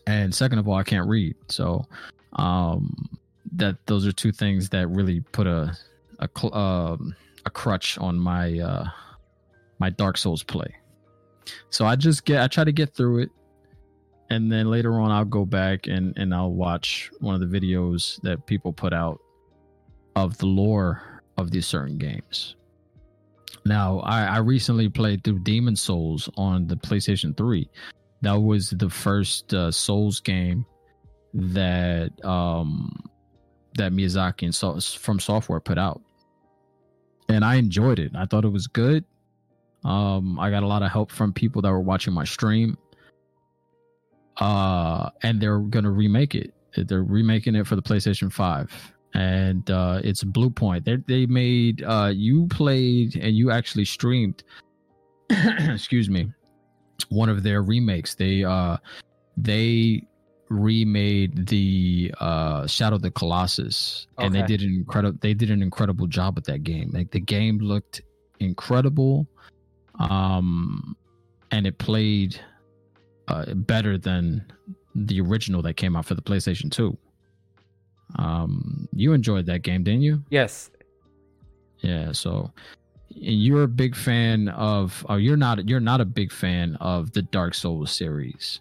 and second of all, I can't read. So, um, that those are two things that really put a a uh, a crutch on my uh my Dark Souls play. So I just get I try to get through it and then later on I'll go back and and I'll watch one of the videos that people put out of the lore of these certain games. Now, I, I recently played through Demon Souls on the PlayStation 3. That was the first uh, Souls game that um, that Miyazaki and so- FromSoftware put out, and I enjoyed it. I thought it was good. Um, I got a lot of help from people that were watching my stream, uh, and they're gonna remake it. They're remaking it for the PlayStation Five and uh, it's Bluepoint. They they made uh, you played and you actually streamed. excuse me, one of their remakes. They uh they remade the uh Shadow of the Colossus, okay. and they did an incredible. They did an incredible job with that game. Like the game looked incredible, um, and it played uh, better than the original that came out for the PlayStation Two. Um, you enjoyed that game, didn't you? Yes. Yeah. So you're a big fan of. Oh, you're not. You're not a big fan of the Dark Souls series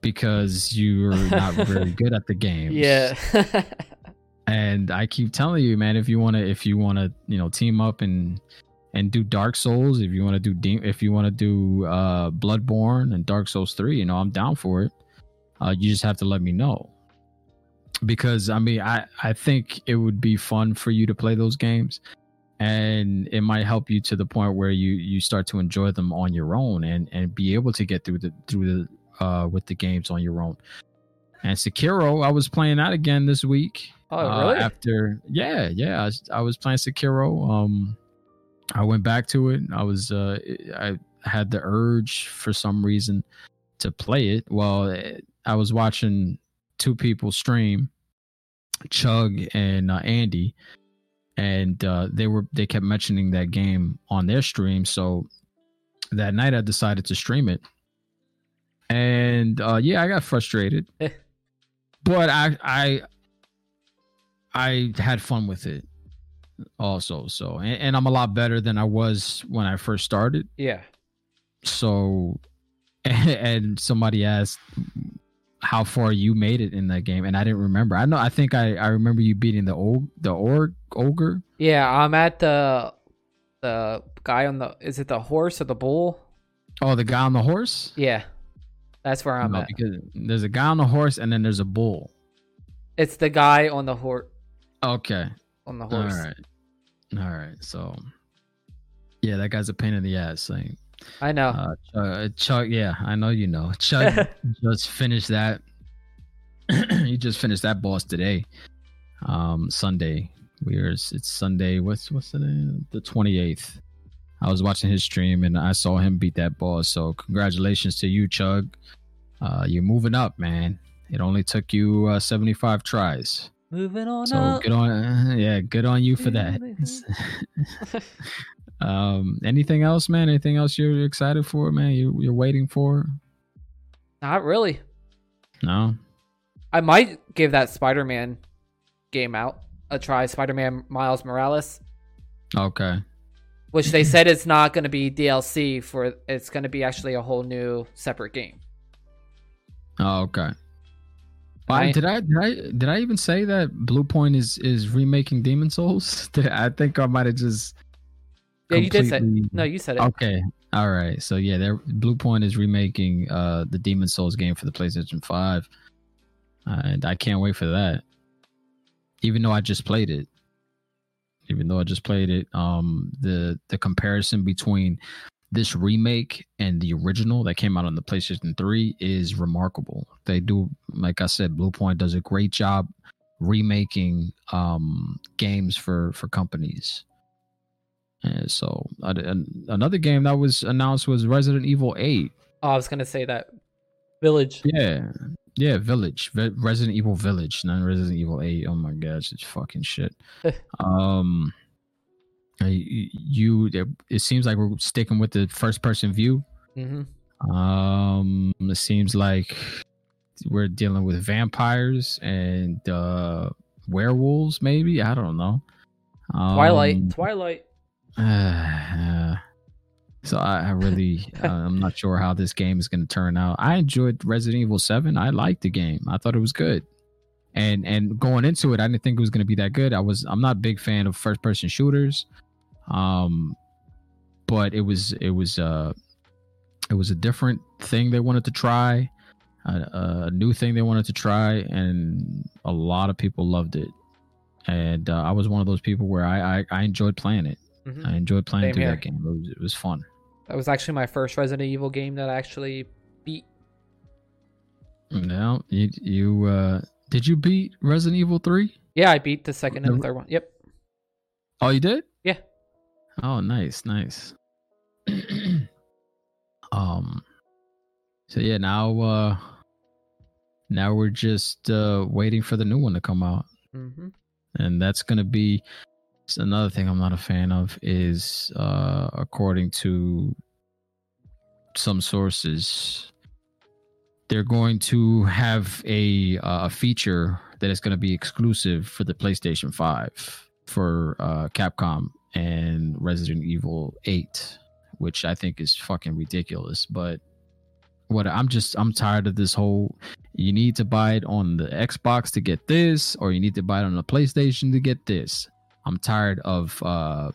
because you're not very good at the games. Yeah. and I keep telling you, man, if you want to, if you want to, you know, team up and and do Dark Souls, if you want to do, De- if you want to do uh Bloodborne and Dark Souls three, you know, I'm down for it. Uh, you just have to let me know because I mean I I think it would be fun for you to play those games and it might help you to the point where you you start to enjoy them on your own and and be able to get through the through the uh with the games on your own. And Sekiro, I was playing that again this week. Oh, uh, really? after yeah, yeah, I was, I was playing Sekiro. Um I went back to it. I was uh I had the urge for some reason to play it. Well, I was watching two people stream, Chug and uh, Andy, and uh, they were they kept mentioning that game on their stream. So that night I decided to stream it, and uh, yeah, I got frustrated, but I I I had fun with it also. So and, and I'm a lot better than I was when I first started. yeah. So and somebody asked how far you made it in that game and I didn't remember. I know I think I I remember you beating the old the org ogre. Yeah, I'm at the the guy on the is it the horse or the bull? Oh, the guy on the horse? Yeah. That's where I'm No, at. because there's a guy on the horse and then there's a bull. It's the guy on the horse Okay. on the All horse. right. All right. So yeah, that guy's a pain in the ass thing. I know. Uh, Chuck, Chuck, yeah, I know you know. Chuck just finished that. he just finished that boss today. Um, Sunday. We are. It's Sunday. What's what's the name? The twenty eighth. I was watching his stream and I saw him beat that boss. So congratulations to you, Chug. Uh, you're moving up, man. It only took you uh, seventy five tries. Moving on So up. good on, yeah, good on you for that. um, anything else, man? Anything else you're excited for, man? You you're waiting for? Not really. No. I might give that Spider-Man game out a try. Spider-Man Miles Morales, Okay. which they said it's not going to be DLC for. It's going to be actually a whole new separate game. Oh, okay. I- did I did I did I even say that Bluepoint is is remaking Demon Souls? I think I might have just. Yeah, you did say. No, you said it. Okay. All right. So yeah, they're Bluepoint is remaking uh the Demon Souls game for the PlayStation 5. Uh, and I can't wait for that. Even though I just played it. Even though I just played it, um the the comparison between this remake and the original that came out on the PlayStation 3 is remarkable. They do like I said Bluepoint does a great job remaking um games for for companies. And so uh, another game that was announced was Resident Evil 8. Oh, I was going to say that. Village. Yeah. Yeah, Village. Ve- Resident Evil Village, not Resident Evil 8. Oh my gosh, it's fucking shit. um you it seems like we're sticking with the first person view. hmm Um it seems like we're dealing with vampires and uh werewolves maybe, I don't know. Twilight. Um, Twilight. uh, so I, I really, uh, I'm not sure how this game is going to turn out. I enjoyed Resident Evil Seven. I liked the game. I thought it was good, and and going into it, I didn't think it was going to be that good. I was, I'm not a big fan of first person shooters, um, but it was, it was, uh, it was a different thing they wanted to try, a, a new thing they wanted to try, and a lot of people loved it. And uh, I was one of those people where I, I, I enjoyed playing it. Hmm I enjoyed playing Same through here. that game. It was, it was fun. That was actually my first Resident Evil game that I actually beat. Now you you uh did you beat Resident Evil three? Yeah, I beat the second and the third one. Yep. Oh, you did? Yeah. Oh, nice, nice. um. So yeah, now uh, now we're just uh waiting for the new one to come out, hmm and that's gonna be it's another thing I'm not a fan of. Is uh according to some sources, they're going to have a uh, feature that is going to be exclusive for the PlayStation 5 for uh, Capcom and Resident Evil 8, which I think is fucking ridiculous. But what I'm just I'm tired of this whole you need to buy it on the Xbox to get this, or you need to buy it on the PlayStation to get this. I'm tired of uh,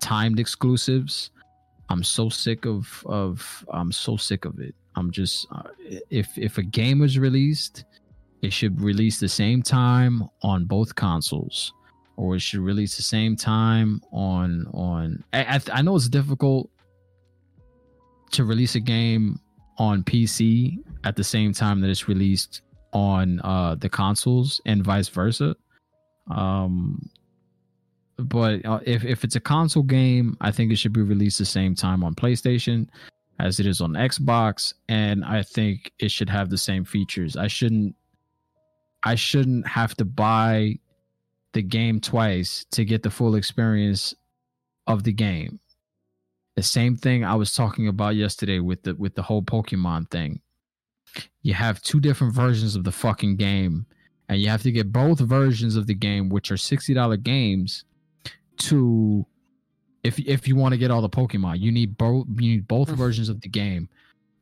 timed exclusives. I'm so sick of of I'm so sick of it. I'm just uh, if if a game is released it should release the same time on both consoles, or it should release the same time on on. I, I, know it's difficult to release a game on PC at the same time that it's released on uh, the consoles and vice versa. Um, but uh, if if it's a console game, I think it should be released the same time on PlayStation as it is on Xbox, and I think it should have the same features. I shouldn't I shouldn't have to buy the game twice to get the full experience of the game. The same thing I was talking about yesterday with the with the whole Pokemon thing. You have two different versions of the fucking game, and you have to get both versions of the game, which are sixty dollar games, to if if you want to get all the Pokemon, you need both you need both versions of the game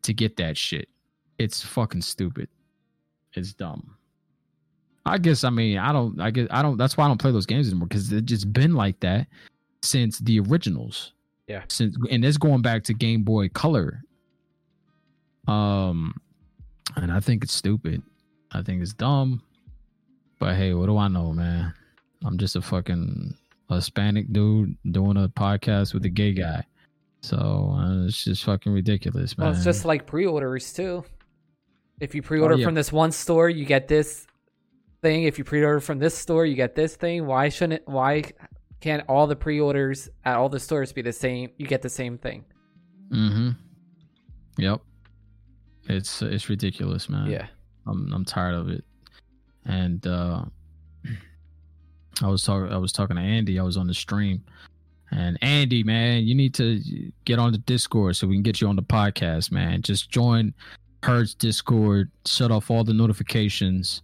to get that shit. It's fucking stupid. It's dumb. I guess I mean I don't I guess I don't that's why I don't play those games anymore because it's just been like that since the originals. Yeah. Since and it's going back to Game Boy Color. Um and I think it's stupid. I think it's dumb. But hey, what do I know, man? I'm just a fucking Hispanic dude doing a podcast with a gay guy. So uh, it's just fucking ridiculous, man. Well, it's just like pre-orders too. If you pre-order Oh, yeah. from this one store, you get this thing. If you pre-order from this store, you get this thing. Why shouldn't? it- Why can't all the pre-orders at all the stores be the same? You get the same thing. Mm-hmm. Yep. It's it's ridiculous, man. Yeah. I'm I'm tired of it. And uh I was talking I was talking to Andy, I was on the stream. And Andy, man, you need to get on the Discord so we can get you on the podcast, man. Just join Herd's Discord, shut off all the notifications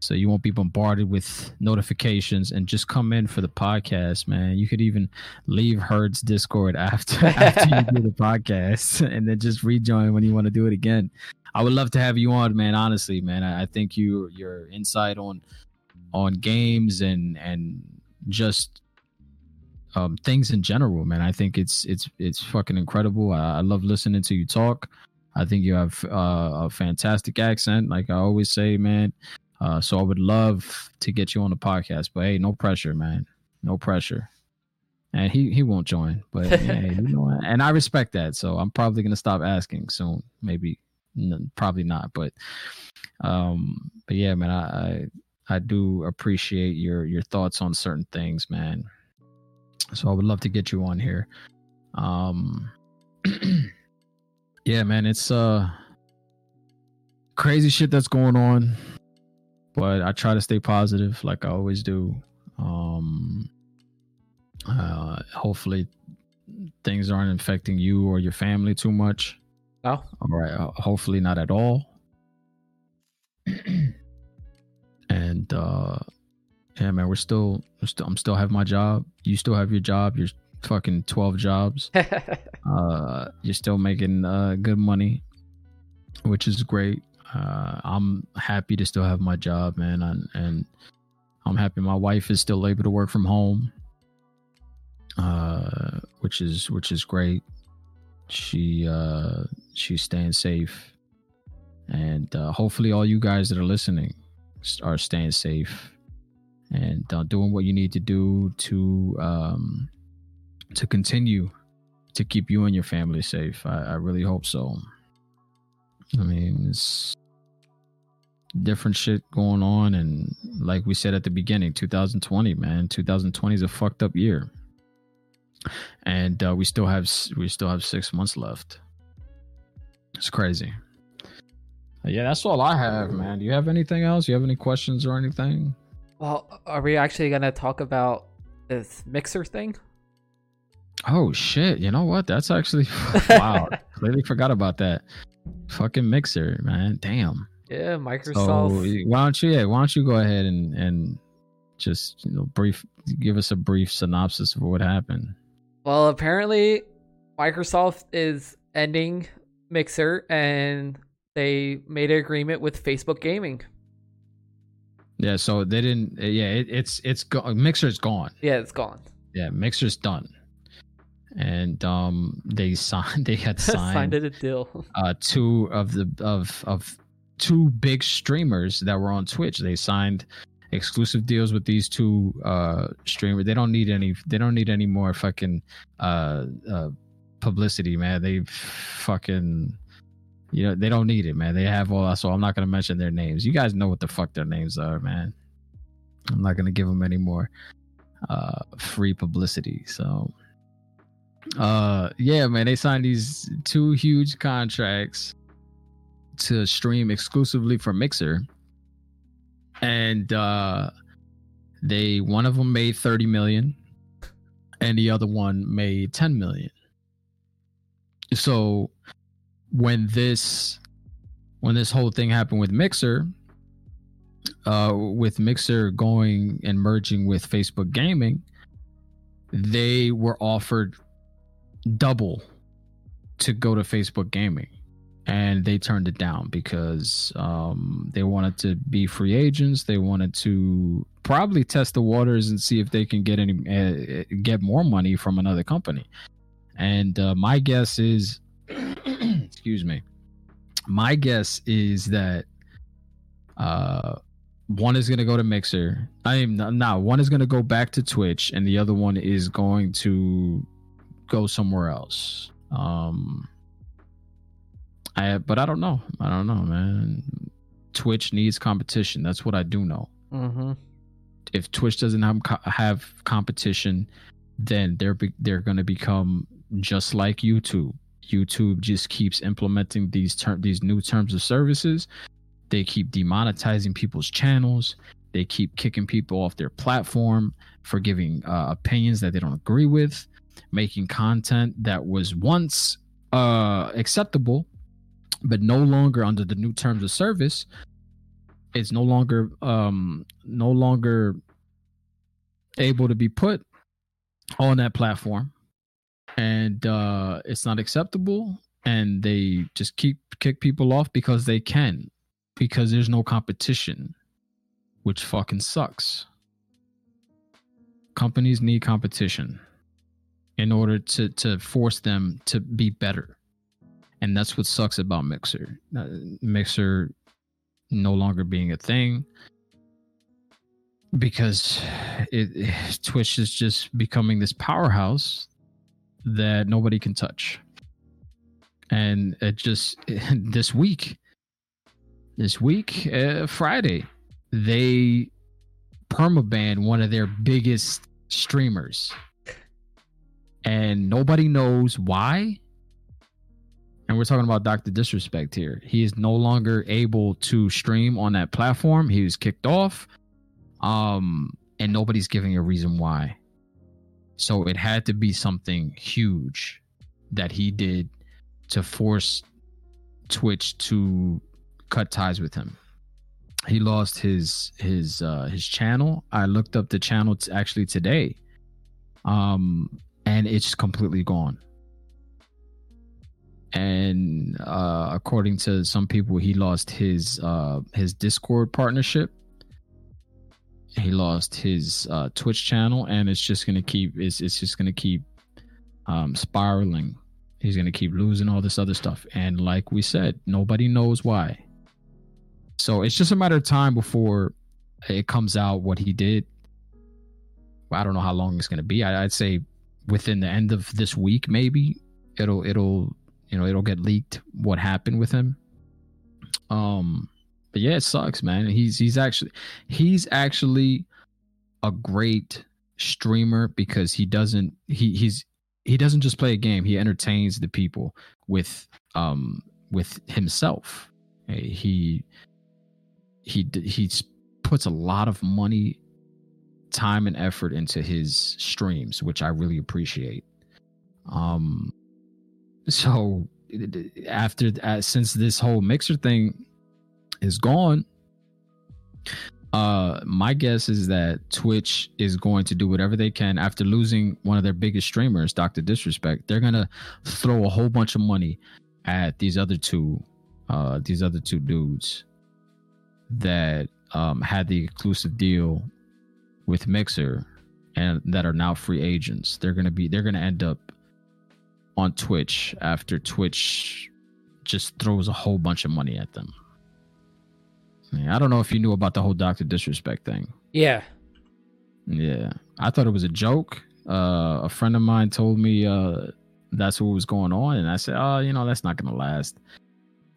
so you won't be bombarded with notifications and just come in for the podcast, man. You could even leave Herd's Discord after after you do the podcast and then just rejoin when you want to do it again. I would love to have you on, man. Honestly, man, I, I think you your insight on on games and and just um, things in general, man. I think it's it's it's fucking incredible. I, I love listening to you talk. I think you have uh, a fantastic accent, like I always say, man. Uh, so I would love to get you on the podcast, but hey, no pressure, man. No pressure. And he he won't join, but hey, you know, and I respect that. So I'm probably gonna stop asking soon. Maybe, n- probably not, but um, but yeah, man, I, I I do appreciate your your thoughts on certain things, man. So I would love to get you on here. Um, yeah, man, it's uh crazy shit that's going on, but I try to stay positive, like I always do. Um, uh, hopefully things aren't affecting you or your family too much. No. All right. Uh, hopefully not at all. and uh yeah, man, we're still, we're still I'm still have my job. You still have your job. You're fucking 12 jobs. Uh you're still making uh good money, which is great. Uh I'm happy to still have my job, man, and and I'm happy my wife is still able to work from home. Uh which is which is great she uh she's staying safe and uh hopefully all you guys that are listening are staying safe and uh, doing what you need to do to um to continue to keep you and your family safe i, I really hope so i mean it's different shit going on and like we said at the beginning 2020 man 2020 is a fucked up year and uh, we still have we still have six months left. It's crazy. Yeah, that's all I have, man. Do you have anything else? You have any questions or anything? well, are we actually gonna talk about this mixer thing? Oh shit! You know what? That's actually wow. Completely forgot about that. Fucking mixer, man. Damn. Yeah, So Microsoft. why don't you? Yeah, why don't you go ahead and and just you know brief give us a brief synopsis of what happened. Well, apparently, Microsoft is ending Mixer, and they made an agreement with Facebook Gaming. Yeah. So they didn't. Yeah. It, it's it's go- mixer's gone. Yeah, it's gone. Yeah, Mixer's done. And um they signed they had Signed signed it a deal. uh two of the of of two big streamers that were on Twitch. They signed exclusive deals with these two uh streamers. They don't need any they don't need any more fucking uh uh publicity, man. They fucking you know, they don't need it, man. They have all that, so I'm not gonna mention their names. You guys know what the fuck their names are, man. I'm not gonna give them any more uh free publicity. So uh yeah, man, they signed these two huge contracts to stream exclusively for Mixer. And uh they one of them made 30 million and the other one made 10 million. So when this when this whole thing happened with Mixer, uh, with Mixer going and merging with Facebook Gaming, they were offered double to go to Facebook Gaming, and they turned it down because um, they wanted to be free agents. They wanted to probably test the waters and see if they can get any uh, get more money from another company. And uh, my guess is, excuse me, my guess is that uh, one is going to go to Mixer. I am not, one is going to go back to Twitch, and the other one is going to go somewhere else. Um, I but I don't know. I don't know, man. Twitch needs competition. That's what I do know. Mm-hmm. If Twitch doesn't have have competition, then they're they're going to become just like YouTube. YouTube just keeps implementing these term these new terms of services. They keep demonetizing people's channels. They keep kicking people off their platform for giving uh, opinions that they don't agree with, making content that was once uh, acceptable, but no longer under the new terms of service. It's no longer um, no longer able to be put on that platform and uh, it's not acceptable and they just keep kick people off because they can because there's no competition which fucking sucks. Companies need competition in order to to force them to be better. And that's what sucks about mixer. Uh, mixer no longer being a thing because it, it, twitch is just becoming this powerhouse that nobody can touch. And it just this week, this week, uh, Friday, they permaban one of their biggest streamers. And nobody knows why. And we're talking about Dr. Disrespect here. He is no longer able to stream on that platform. He was kicked off. Um, and nobody's giving a reason why. So it had to be something huge that he did to force Twitch to cut ties with him. He lost his his uh his channel. I looked up the channel t- actually today. Um and it's completely gone. And uh according to some people he lost his uh his Discord partnership he lost his uh, Twitch channel, and it's just gonna keep it's it's just gonna keep um, spiraling. He's gonna keep losing all this other stuff, and like we said, nobody knows why. So it's just a matter of time before it comes out what he did. I don't know how long it's gonna be. I, I'd say within the end of this week, maybe it'll it'll you know it'll get leaked what happened with him. Um, but yeah, it sucks, man. He's he's actually he's actually a great streamer because he doesn't he he's he doesn't just play a game. He entertains the people with um with himself. He he he puts a lot of money, time and effort into his streams, which I really appreciate. Um so after uh, since this whole mixer thing is gone, uh, my guess is that Twitch is going to do whatever they can after losing one of their biggest streamers, Dr. Disrespect. They're gonna throw a whole bunch of money at these other two, uh, these other two dudes that um, had the exclusive deal with Mixer and that are now free agents. They're gonna be, they're gonna end up on Twitch after Twitch just throws a whole bunch of money at them Yeah, I don't know if you knew about the whole Doctor Disrespect thing. Yeah. Yeah, I thought it was a joke. Uh, a friend of mine told me uh, that's what was going on, and I said, "Oh, you know, that's not gonna last."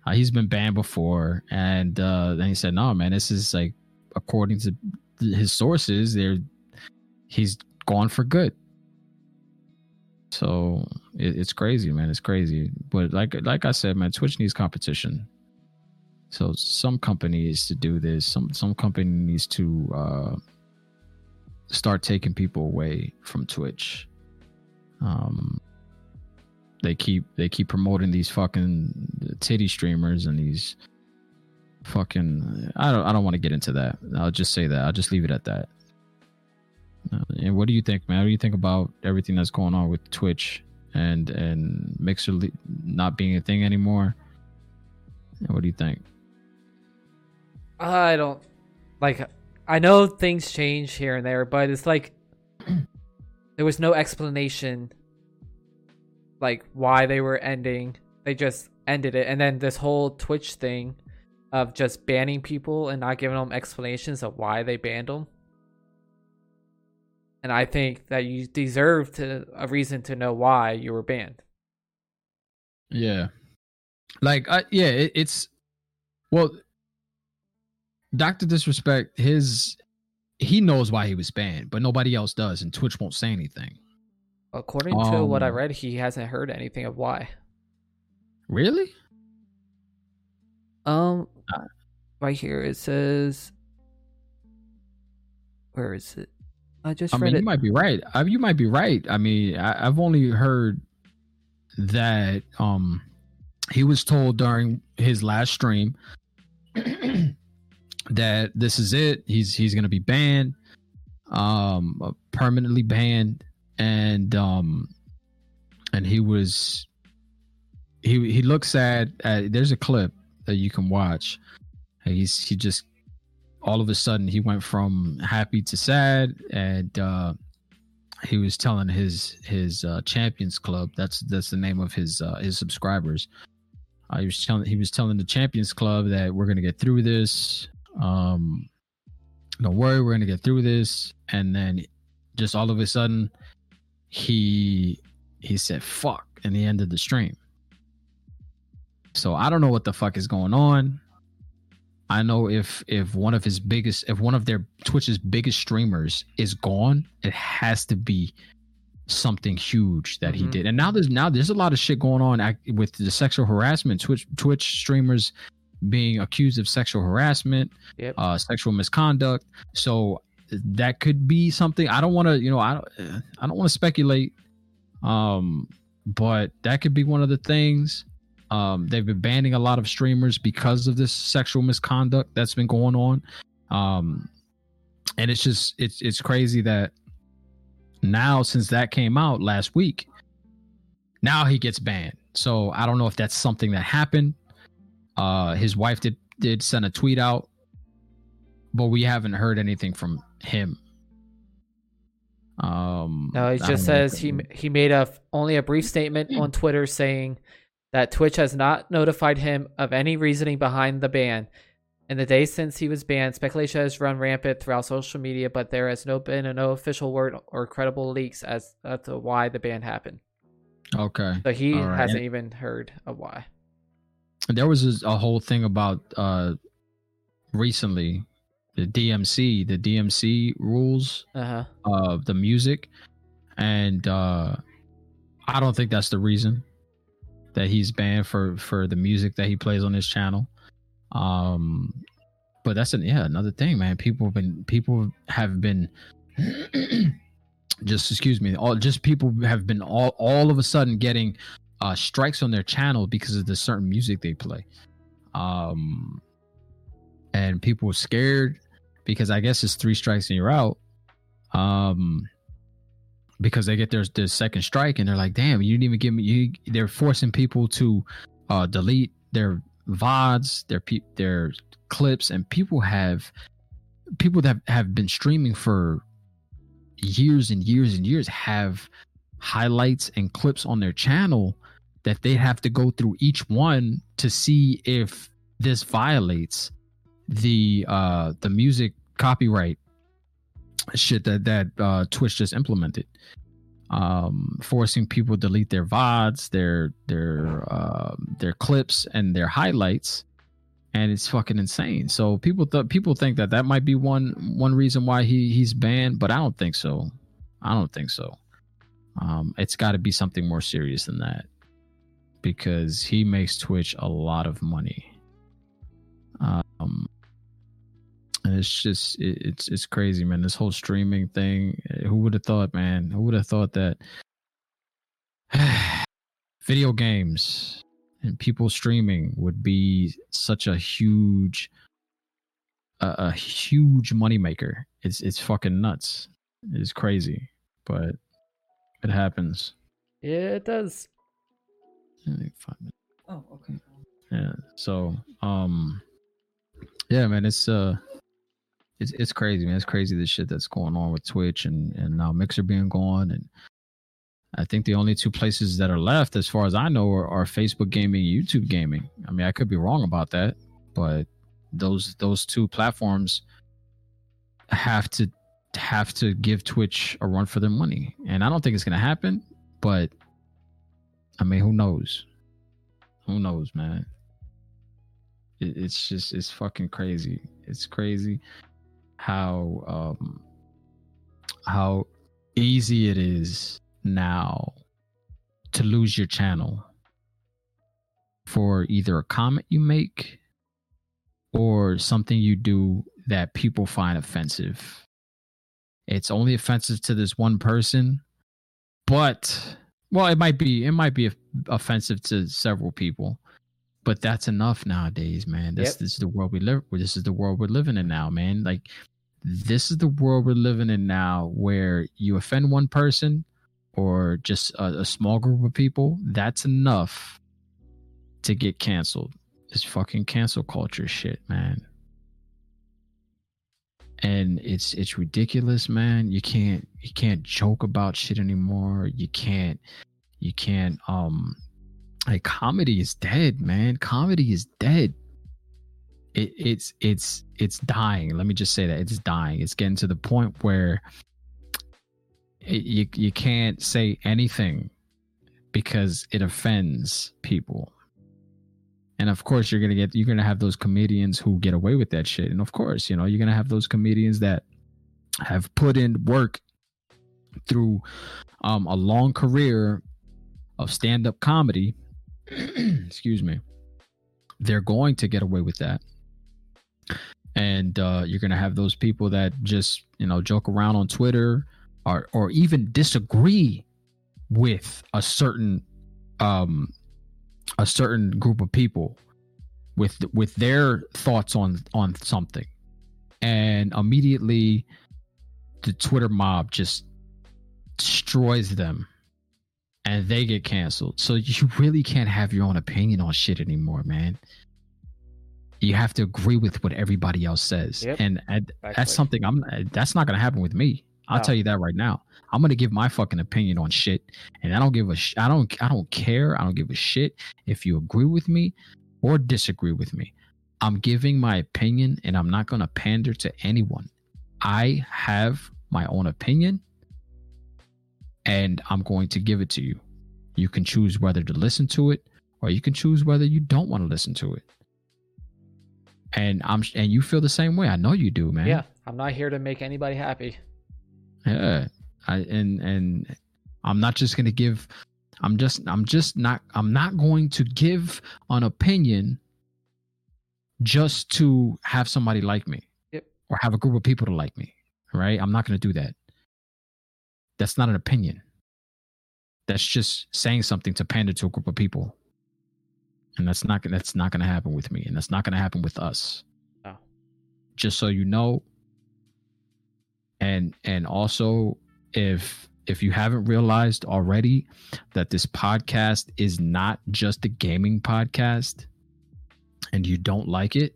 Uh, he's been banned before, and uh, then he said, "No, man, this is like according to his sources, they're he's gone for good." So it, it's crazy, man. It's crazy, but like like I said, man, Twitch needs competition. So some company needs to do this. Some some company needs to uh, start taking people away from Twitch. Um, they keep they keep promoting these fucking titty streamers and these fucking I don't I don't want to get into that. I'll just say that. I'll just leave it at that. Uh, and what do you think, man? What do you think about everything that's going on with Twitch and and Mixer not being a thing anymore? What do you think? I don't like. I know things change here and there, but it's like there was no explanation, like why they were ending. They just ended it, and then this whole Twitch thing of just banning people and not giving them explanations of why they banned them. And I think that you deserve to a reason to know why you were banned. Yeah, like I, yeah, it, it's well, Doctor Disrespect, his he knows why he was banned, but nobody else does, and Twitch won't say anything. According to what I Um, read, he hasn't heard anything of why. Really? Um, Uh, right here it says, where is it? I just I read mean, it. you might be right. I, you might be right. I mean, I, I've only heard that um he was told during his last stream that this is it. He's he's gonna be banned, um, uh, permanently banned, and um, and he was he he looks sad. At, there's a clip that you can watch. He's he just all of a sudden he went from happy to sad and uh he was telling his his uh champions club that's that's the name of his uh his subscribers uh, he was telling he was telling the champions club that we're gonna get through this um don't worry we're gonna get through this and then just all of a sudden he he said fuck and he ended the stream so i don't know what the fuck is going on I know if if one of his biggest if one of their Twitch's biggest streamers is gone, it has to be something huge that he Mhm. did. And now there's now there's a lot of shit going on with the sexual harassment. Twitch Twitch streamers being accused of sexual harassment, Yep. uh, sexual misconduct. So that could be something. I don't want to, you know, I don't, I don't want to speculate. Um, but that could be one of the things. Um, they've been banning a lot of streamers because of this sexual misconduct that's been going on. Um, and it's just it's it's crazy that now since that came out last week, now he gets banned. So I don't know if that's something that happened. Uh, his wife did did send a tweet out, but we haven't heard anything from him. Um, No, it I just says he he made a only a brief statement on Twitter saying that Twitch has not notified him of any reasoning behind the ban. In the days since he was banned, speculation has run rampant throughout social media, but there has no been a no official word or credible leaks as, as to why the ban happened. Okay. So he right. hasn't even heard of why. There was a, a whole thing about uh recently the DMC, the DMC rules Uh huh. of the music, and uh I don't think that's the reason that he's banned for for the music that he plays on his channel. Um, but that's an yeah another thing, man. People have been people have been. just excuse me all just people have been all all of a sudden getting uh strikes on their channel because of the certain music they play. Um and people were scared because i guess it's three strikes and you're out. Um because they get their, their second strike and they're like damn you didn't even give me you they're forcing people to uh delete their vods their pe- their clips and people have people that have been streaming for years and years and years have highlights and clips on their channel that they have to go through each one to see if this violates the uh the music copyright shit that that uh Twitch just implemented. Um forcing people to delete their VODs, their their uh, their clips and their highlights and it's fucking insane. So people th- people think that that might be one one reason why he he's banned, but I don't think so. I don't think so. Um, it's got to be something more serious than that because he makes Twitch a lot of money. Um, and it's just it, it's it's crazy, man. This whole streaming thing. Who would have thought, man? Who would have thought that video games and people streaming would be such a huge a, a huge moneymaker. It's it's fucking nuts. It's crazy, but it happens. Yeah, it does. Oh, okay. Yeah. So, um, yeah, man, it's uh, it's it's crazy, man. It's crazy the shit that's going on with Twitch and and now Mixer being gone, and I think the only two places that are left, as far as I know, are, are Facebook gaming, YouTube gaming. I mean, I could be wrong about that, but those those two platforms have to have to give Twitch a run for their money, and I don't think it's gonna happen. But I mean, who knows? Who knows, man? It, it's just it's fucking crazy. It's crazy how um how easy it is now to lose your channel for either a comment you make or something you do that people find offensive. It's only offensive to this one person, but well, it might be it might be offensive to several people, but that's enough nowadays, man. This Yep. this is the world we live. This is the world we're living in now, man. Like this is the world we're living in now, where you offend one person or just a, a small group of people. That's enough to get canceled. It's fucking cancel culture shit, man. And it's it's ridiculous, man. You can't you can't joke about shit anymore. You can't you can't um like comedy is dead, man. Comedy is dead. It, it's it's it's dying. Let me just say that it's dying. It's getting to the point where it, you you can't say anything because it offends people. And of course, you're gonna get you're gonna have those comedians who get away with that shit. And of course, you know you're gonna have those comedians that have put in work through um, a long career of stand up comedy. Excuse me. They're going to get away with that. And uh, you're to have those people that just, you know, joke around on Twitter or, or even disagree with a certain um a certain group of people with with their thoughts on on something. And immediately the twitter mob just destroys them and they get canceled. So you really can't have your own opinion on shit anymore man. You have to agree with what everybody else says. Yep. and, and that's something i'm that's not gonna happen with me i'll No. tell you that right now. I'm gonna give my fucking opinion on shit and i don't give a sh- i don't i don't care i don't give a shit if you agree with me or disagree with me. I'm giving my opinion and i'm not gonna pander to anyone. I have my own opinion and i'm going to give it to you. You can choose whether to listen to it or you can choose whether you don't want to listen to it. And i'm and you feel the same way. I know you do man. Yeah, I'm not here to make anybody happy. Yeah. I, and and i'm not just gonna give i'm just i'm just not i'm not going to give an opinion just to have somebody like me Yep. or have a group of people to like me right? I'm not gonna do that. That's not an opinion. That's just saying something to pander to a group of people. And that's not that's not gonna happen with me and that's not gonna happen with us. No. just so you know and and also if if you haven't realized already that this podcast is not just a gaming podcast and you don't like it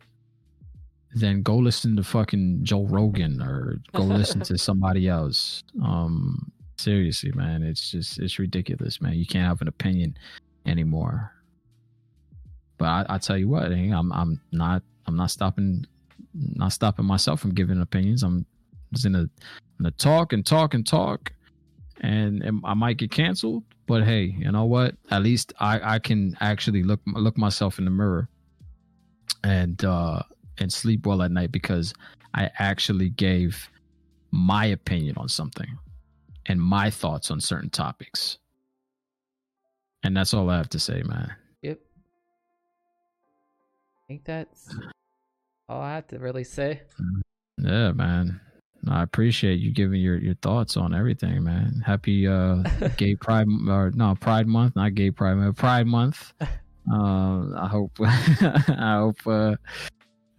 then go listen to fucking Joe Rogan or go listen to somebody else. Um seriously man it's just it's ridiculous man. You can't have an opinion anymore. But I, I tell you what eh, I'm I'm not I'm not stopping not stopping myself from giving opinions. I'm just in a, in a talk and talk and talk, and, and I might get canceled. But hey, you know what? At least I I can actually look look myself in the mirror and uh and sleep well at night because I actually gave my opinion on something and my thoughts on certain topics. And that's all I have to say, man. Yep. I think that's all I have to really say. Yeah, man. I appreciate you giving your, your thoughts on everything, man. Happy uh gay pride or no pride month, not gay pride month, pride month. Uh, I hope I hope uh,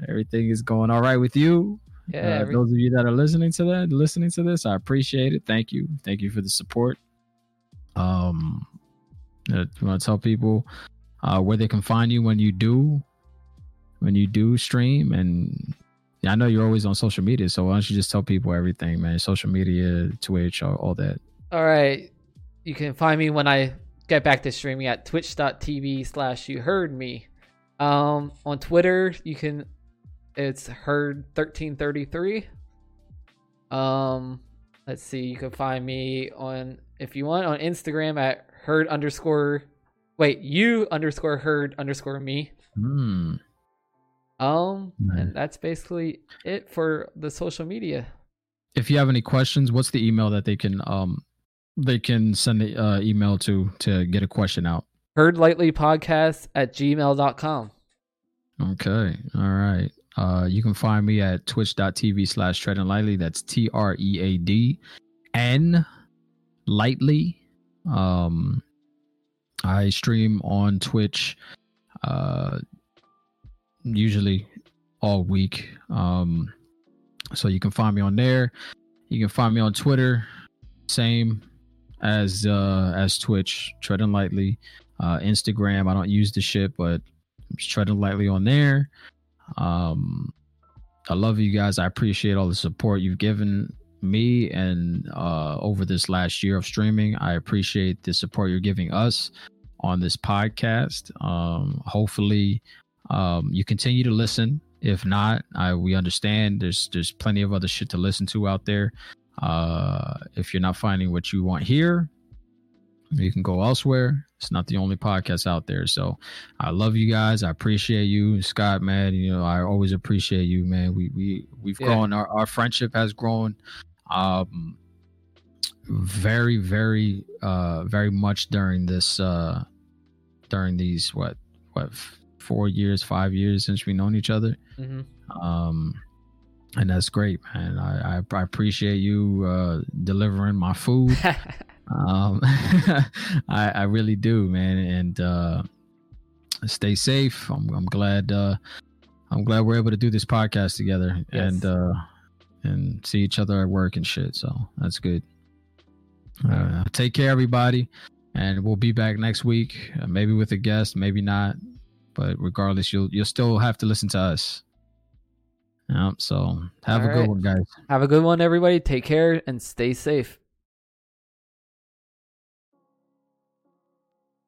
everything is going all right with you. Yeah. Uh, every- those of you that are listening to that, listening to this, I appreciate it. Thank you, thank you for the support. Um, uh, you want to tell people uh, where they can find you when you do, when you do stream, and I know you're always on social media, so why don't you just tell people everything, man? Social media, Twitch, all, all that. All right. You can find me when I get back to streaming at twitch.tv slash you heard me. Um, on Twitter, you can, it's heard 1333. Um, let's see, you can find me on, if you want, on Instagram at heard underscore, wait, you underscore heard underscore me. Hmm. Um, and that's basically it for the social media. if you have any questions, what's the email that they can um they can send the uh, email to to get a question out? Heard lightly podcast at gmail.com. Okay, all right. Uh, you can find me at twitch.tv slash treading lightly. That's T R E A D N lightly. Um, I stream on Twitch, uh, usually all week. Um, so you can find me on there. You can find me on Twitter, same as uh as Twitch, treading lightly. Uh, Instagram, I don't use the shit, but I'm just treading lightly on there. Um, I love you guys. I appreciate all the support you've given me and uh, over this last year of streaming. I appreciate the support you're giving us on this podcast. Um, hopefully, um, you continue to listen. If not, I, we understand. There's there's plenty of other shit to listen to out there. Uh, if you're not finding what you want here, you can go elsewhere. It's not the only podcast out there. So I love you guys. I appreciate you, Scott, man. You know, I always appreciate you, man. We we we've Yeah. grown. Our our friendship has grown. Um, very very uh very much during this uh during these what what four years five years since we known each other. Hmm um and that's great man. I i, I appreciate you uh delivering my food. Um i i really do man. And uh stay safe. I'm, I'm glad uh i'm glad we're able to do this podcast together Yes. and uh and see each other at work and shit. So that's good. Uh, take care everybody. And we'll be back next week uh, maybe with a guest maybe not but regardless you'll you'll still have to listen to us Yep, so have All a good one guys Have a good one, everybody. Take care and stay safe.